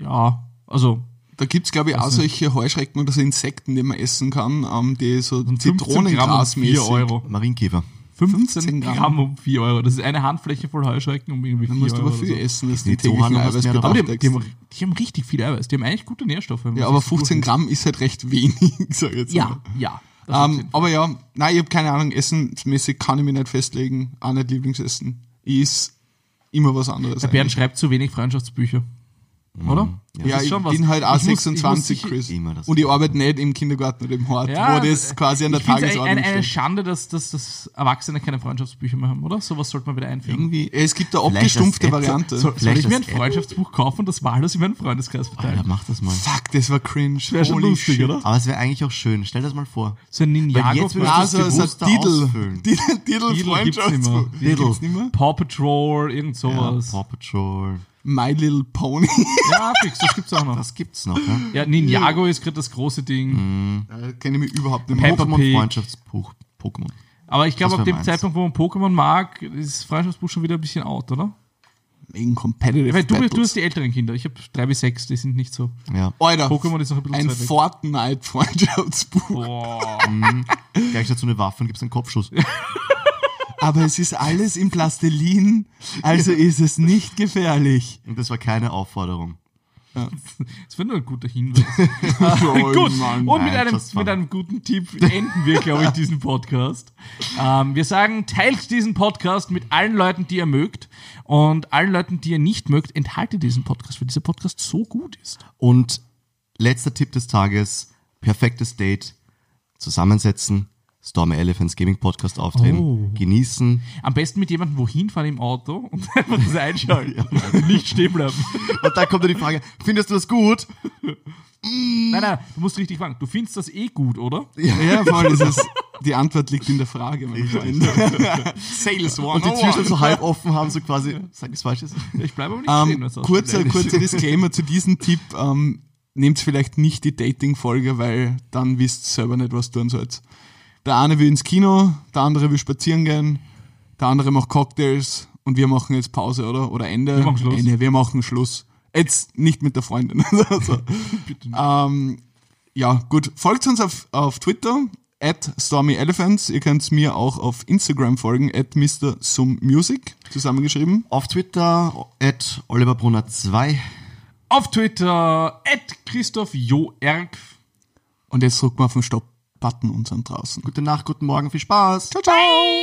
[SPEAKER 3] ja, also
[SPEAKER 1] Da gibt's glaube ich, auch solche Heuschrecken oder so Insekten, die man essen kann, ähm, die so
[SPEAKER 3] 15 Gramm
[SPEAKER 1] Zitronengrasmäßig.
[SPEAKER 3] 4 Euro.
[SPEAKER 4] Marienkäfer.
[SPEAKER 3] 15
[SPEAKER 1] 15 Gramm.
[SPEAKER 3] Gramm um 4 Euro. Das ist eine Handfläche voll Heuschrecken um irgendwie 4
[SPEAKER 1] Da musst du
[SPEAKER 3] Euro.
[SPEAKER 1] aber viel
[SPEAKER 3] so.
[SPEAKER 1] essen, dass
[SPEAKER 4] Die
[SPEAKER 1] täglichen
[SPEAKER 4] mehr
[SPEAKER 1] Eiweißbedarf
[SPEAKER 3] Aber die, die, haben, die haben richtig viel Eiweiß. Die haben eigentlich gute Nährstoffe.
[SPEAKER 1] Ja, aber
[SPEAKER 3] sich so
[SPEAKER 1] 15
[SPEAKER 3] durchliest.
[SPEAKER 1] Gramm ist halt recht wenig, sag ich jetzt
[SPEAKER 3] Ja,
[SPEAKER 1] mal.
[SPEAKER 3] ja. das auf
[SPEAKER 1] Ähm, aber ja, nein, ich habe keine Ahnung, essensmäßig kann ich mich nicht festlegen, auch nicht Lieblingsessen. Ich is immer was anderes.
[SPEAKER 3] Der Bernd schreibt zu wenig Freundschaftsbücher. Oder? Das
[SPEAKER 1] ja,
[SPEAKER 3] ist
[SPEAKER 1] ich
[SPEAKER 3] schon was.
[SPEAKER 1] bin halt auch
[SPEAKER 3] Ich muss- ich
[SPEAKER 1] 26,
[SPEAKER 3] muss
[SPEAKER 1] Chris. Und ich arbeite nicht im Kindergarten oder im Hort,
[SPEAKER 3] Ja,
[SPEAKER 1] wo das quasi an der Tagesordnung
[SPEAKER 3] eine, eine, eine
[SPEAKER 1] steht.
[SPEAKER 3] Schande, dass, dass, dass Erwachsene keine Freundschaftsbücher mehr haben, oder? Sowas sollte man wieder einführen.
[SPEAKER 4] Irgendwie.
[SPEAKER 1] Es gibt eine abgestumpfte Variante.
[SPEAKER 3] Soll, soll ich mir ein Freundschaftsbuch kaufen und das wahllos in meinen Freundeskreis
[SPEAKER 4] Ja,
[SPEAKER 3] verteilen?
[SPEAKER 4] mach das mal.
[SPEAKER 1] Fuck, das war cringe.
[SPEAKER 3] Wäre schon lustig,
[SPEAKER 1] shit.
[SPEAKER 3] oder?
[SPEAKER 4] Aber es wäre eigentlich auch schön. Stell das mal vor.
[SPEAKER 3] So ein Ninjago.
[SPEAKER 4] jetzt
[SPEAKER 1] Ah,
[SPEAKER 4] das
[SPEAKER 1] so, so ein Titel. Titel, Titel
[SPEAKER 3] Titel gibt's nicht mehr.
[SPEAKER 1] Freundschaftsbuch.
[SPEAKER 3] Titel.
[SPEAKER 1] Gibt's nicht mehr?
[SPEAKER 3] Paw Patrol, irgend
[SPEAKER 4] Ja,
[SPEAKER 3] sowas.
[SPEAKER 4] Paw Patrol.
[SPEAKER 1] My Little Pony.
[SPEAKER 3] Ja, fix, das gibt's auch noch.
[SPEAKER 4] Das gibt's noch, ne?
[SPEAKER 3] Ja, Ninjago ist gerade das große Ding.
[SPEAKER 4] Mhm.
[SPEAKER 1] Da kenne ich mich überhaupt nicht.
[SPEAKER 3] Pig.
[SPEAKER 4] Pokémon.
[SPEAKER 3] Aber ich glaube,
[SPEAKER 4] Das
[SPEAKER 3] ab dem
[SPEAKER 4] meins.
[SPEAKER 3] Zeitpunkt, wo man Pokémon mag, ist Freundschaftsbuch schon wieder ein bisschen out, oder?
[SPEAKER 1] Wegen Competitive
[SPEAKER 3] Weil du, du hast die älteren Kinder. Ich habe drei bis sechs, die sind nicht so.
[SPEAKER 4] Ja.
[SPEAKER 1] Alter,
[SPEAKER 3] Pokémon ist noch ein bisschen
[SPEAKER 1] ein. Fortnite-Freundschaftsbuch.
[SPEAKER 3] Boah.
[SPEAKER 4] Gleich dazu eine Waffe und gibt's einen Kopfschuss.
[SPEAKER 1] Aber es ist alles in Plastilin, also ist es nicht gefährlich.
[SPEAKER 4] Und das war keine Aufforderung.
[SPEAKER 3] Das wäre nur ein guter Hinweis.
[SPEAKER 1] Oh,
[SPEAKER 3] Gut,
[SPEAKER 1] Mann.
[SPEAKER 3] und mit
[SPEAKER 4] Nein,
[SPEAKER 3] einem, mit einem guten Tipp enden wir, glaube ich, diesen Podcast. Ähm, wir sagen, teilt diesen Podcast mit allen Leuten, die ihr mögt. Und allen Leuten, die ihr nicht mögt, enthaltet diesen Podcast, weil dieser Podcast so gut ist.
[SPEAKER 4] Und letzter Tipp des Tages, perfektes Date, zusammensetzen, Stormy Elephants Gaming Podcast aufdrehen,
[SPEAKER 3] Oh.
[SPEAKER 4] genießen.
[SPEAKER 3] Am besten mit jemandem wohin fahren im Auto und einfach das einschalten. Also nicht stehen bleiben.
[SPEAKER 4] Und dann kommt dann die Frage, findest du das gut?
[SPEAKER 3] Nein, nein, du musst richtig fragen. Du findest das eh gut, oder?
[SPEAKER 1] Ja, voll, das ist, die Antwort liegt in der Frage. Sales
[SPEAKER 4] Und die Türen so halb offen haben, so quasi, sag ich falsches?
[SPEAKER 3] Ich bleibe aber nicht stehen.
[SPEAKER 1] Ähm,
[SPEAKER 3] wenn's
[SPEAKER 1] kurzer, kurzer Disclaimer zu diesem Tipp. Ähm, nehmt vielleicht nicht die Dating-Folge, weil dann wisst ihr selber nicht, was tun sollt. Der eine will ins Kino, der andere will spazieren gehen, der andere macht Cocktails und wir machen jetzt Pause, oder? Oder Ende.
[SPEAKER 3] Wir machen Schluss.
[SPEAKER 1] Ende, wir machen Schluss. Jetzt nicht mit der Freundin. also, ähm, ja, gut. Folgt uns auf, auf Twitter, at StormyElephants. Ihr könnt mir auch auf Instagram folgen, at MrSumMusic, zusammengeschrieben.
[SPEAKER 4] Auf Twitter, at oliverbrunner2.
[SPEAKER 3] Auf Twitter, at Christoph Joerg.
[SPEAKER 1] Und jetzt drücken wir auf den Und sind draußen.
[SPEAKER 4] Gute Nacht, guten Morgen, viel Spaß.
[SPEAKER 1] Ciao, ciao!